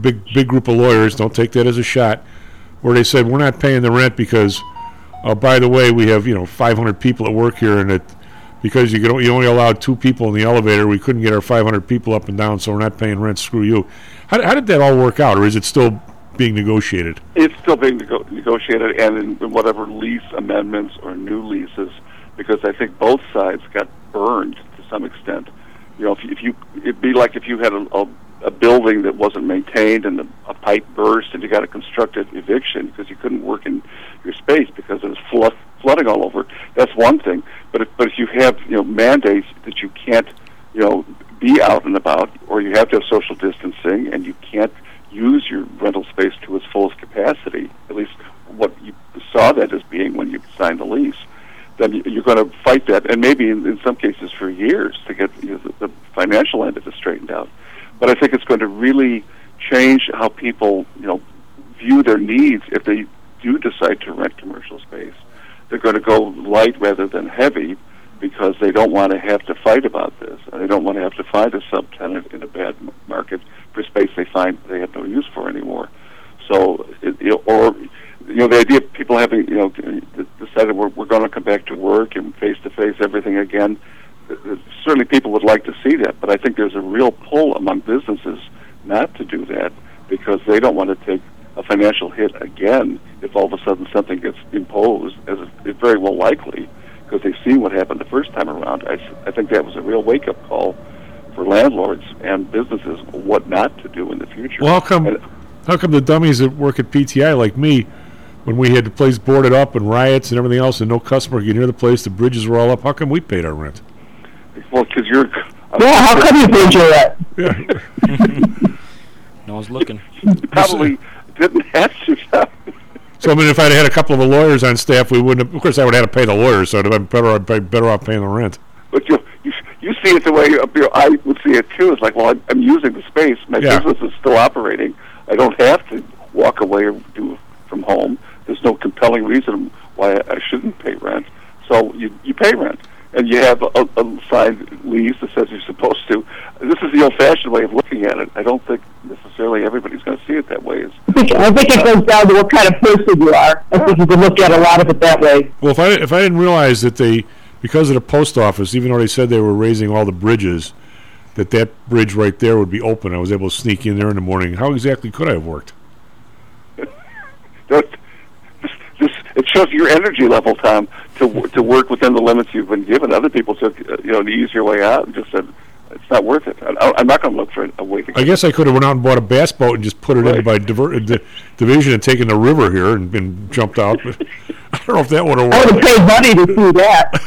big, big group of lawyers. Don't take that as a shot. Where they said we're not paying the rent because, uh, by the way, we have you know 500 people at work here, and it because you you only allowed two people in the elevator, we couldn't get our 500 people up and down, so we're not paying rent. Screw you. How, how did that all work out, or is it still being negotiated? It's still being nego- negotiated, and in, in whatever lease amendments or new leases, because I think both sides got burned to some extent. You know, if, if you, it'd be like if you had a, a, a building that wasn't maintained and the, a pipe burst and you got a constructed eviction because you couldn't work in your space because it was flood, flooding all over. That's one thing. But if, but if you have you know mandates that you can't you know be out and about, or you have to have social distancing, and you can't use your rental space to its fullest capacity, at least what you saw that as being when you signed the lease, then you- you're going to fight that, and maybe in, in some cases for years to get you know, financial end of it straightened out. But I think it's going to really change how people, you know, view their needs if they do decide to rent commercial space. They're going to go light rather than heavy because they don't want to have to fight about this. They don't want to have to find a subtenant in a bad market for space they find they have no use for anymore. So, it, you know, or you know, the idea of people having you know decided we're we're going to come back to work and face to face everything again. Certainly, people would like to see that, but I think there's a real pull among businesses not to do that because they don't want to take a financial hit again if all of a sudden something gets imposed, as it's very well likely, because they've seen what happened the first time around. I, I think that was a real wake up call for landlords and businesses what not to do in the future. Well, how come, how come the dummies that work at PTI like me, when we had the place boarded up and riots and everything else and no customer could get near the place, the bridges were all up, how come we paid our rent? Well, because you're. Yeah, how come you paid your rent? Yeah. No one's looking. Probably didn't have to. So I mean, if I'd had a couple of lawyers on staff, we wouldn't. Have, of course, I would have had to pay the lawyers, so I'd have been better. I'd be better off paying the rent. But you, you you see it the way uh, you know, I would see it too. It's like, well, I'm, I'm using the space. My Yeah. business is still operating. I don't have to walk away or do from home. There's no compelling reason why I shouldn't pay rent. So you you pay rent, and you have a, a signed lease that says you're supposed to. This is the old-fashioned way of looking at it. I don't think necessarily everybody's going to see it that way. It's, I think, I think it goes down to what kind of person you are. I think you can look at a lot of it that way. Well, if I if I didn't realize that they, because of the post office, even though they said they were raising all the bridges, that that bridge right there would be open, I was able to sneak in there in the morning. How exactly could I have worked? That- this, it shows your energy level, Tom, to to work within the limits you've been given. Other people took uh, you know the easier way out and just said it's not worth it. I, I'm not going to look for a way to. I guess I could have went out and bought a bass boat and just put it in by diver- di- division and taken the river here and been jumped out. But I don't know if that would have worked. I would worked. have paid money to do that.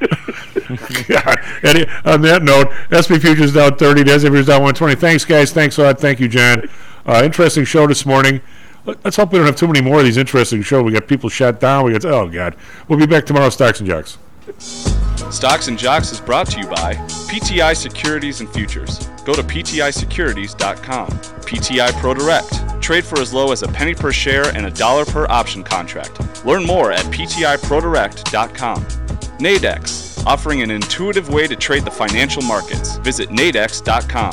yeah. Any, on that note, S&P Futures down 30, Des Futures down 120. Thanks, guys. Thanks a lot. Thank you, John. Uh, interesting show this morning. Let- Let's hope we don't have too many more of these interesting shows. We got people shut down. We got oh god. We'll be back tomorrow. Stocks and jocks. Stocks and Jocks is brought to you by PTI Securities and Futures. Go to PTIsecurities.com. PTI Pro Direct. Trade for as low as a penny per share and a dollar per option contract. Learn more at PTIProDirect.com. Nadex, offering an intuitive way to trade the financial markets. Visit nadex.com.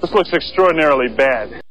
This looks extraordinarily bad.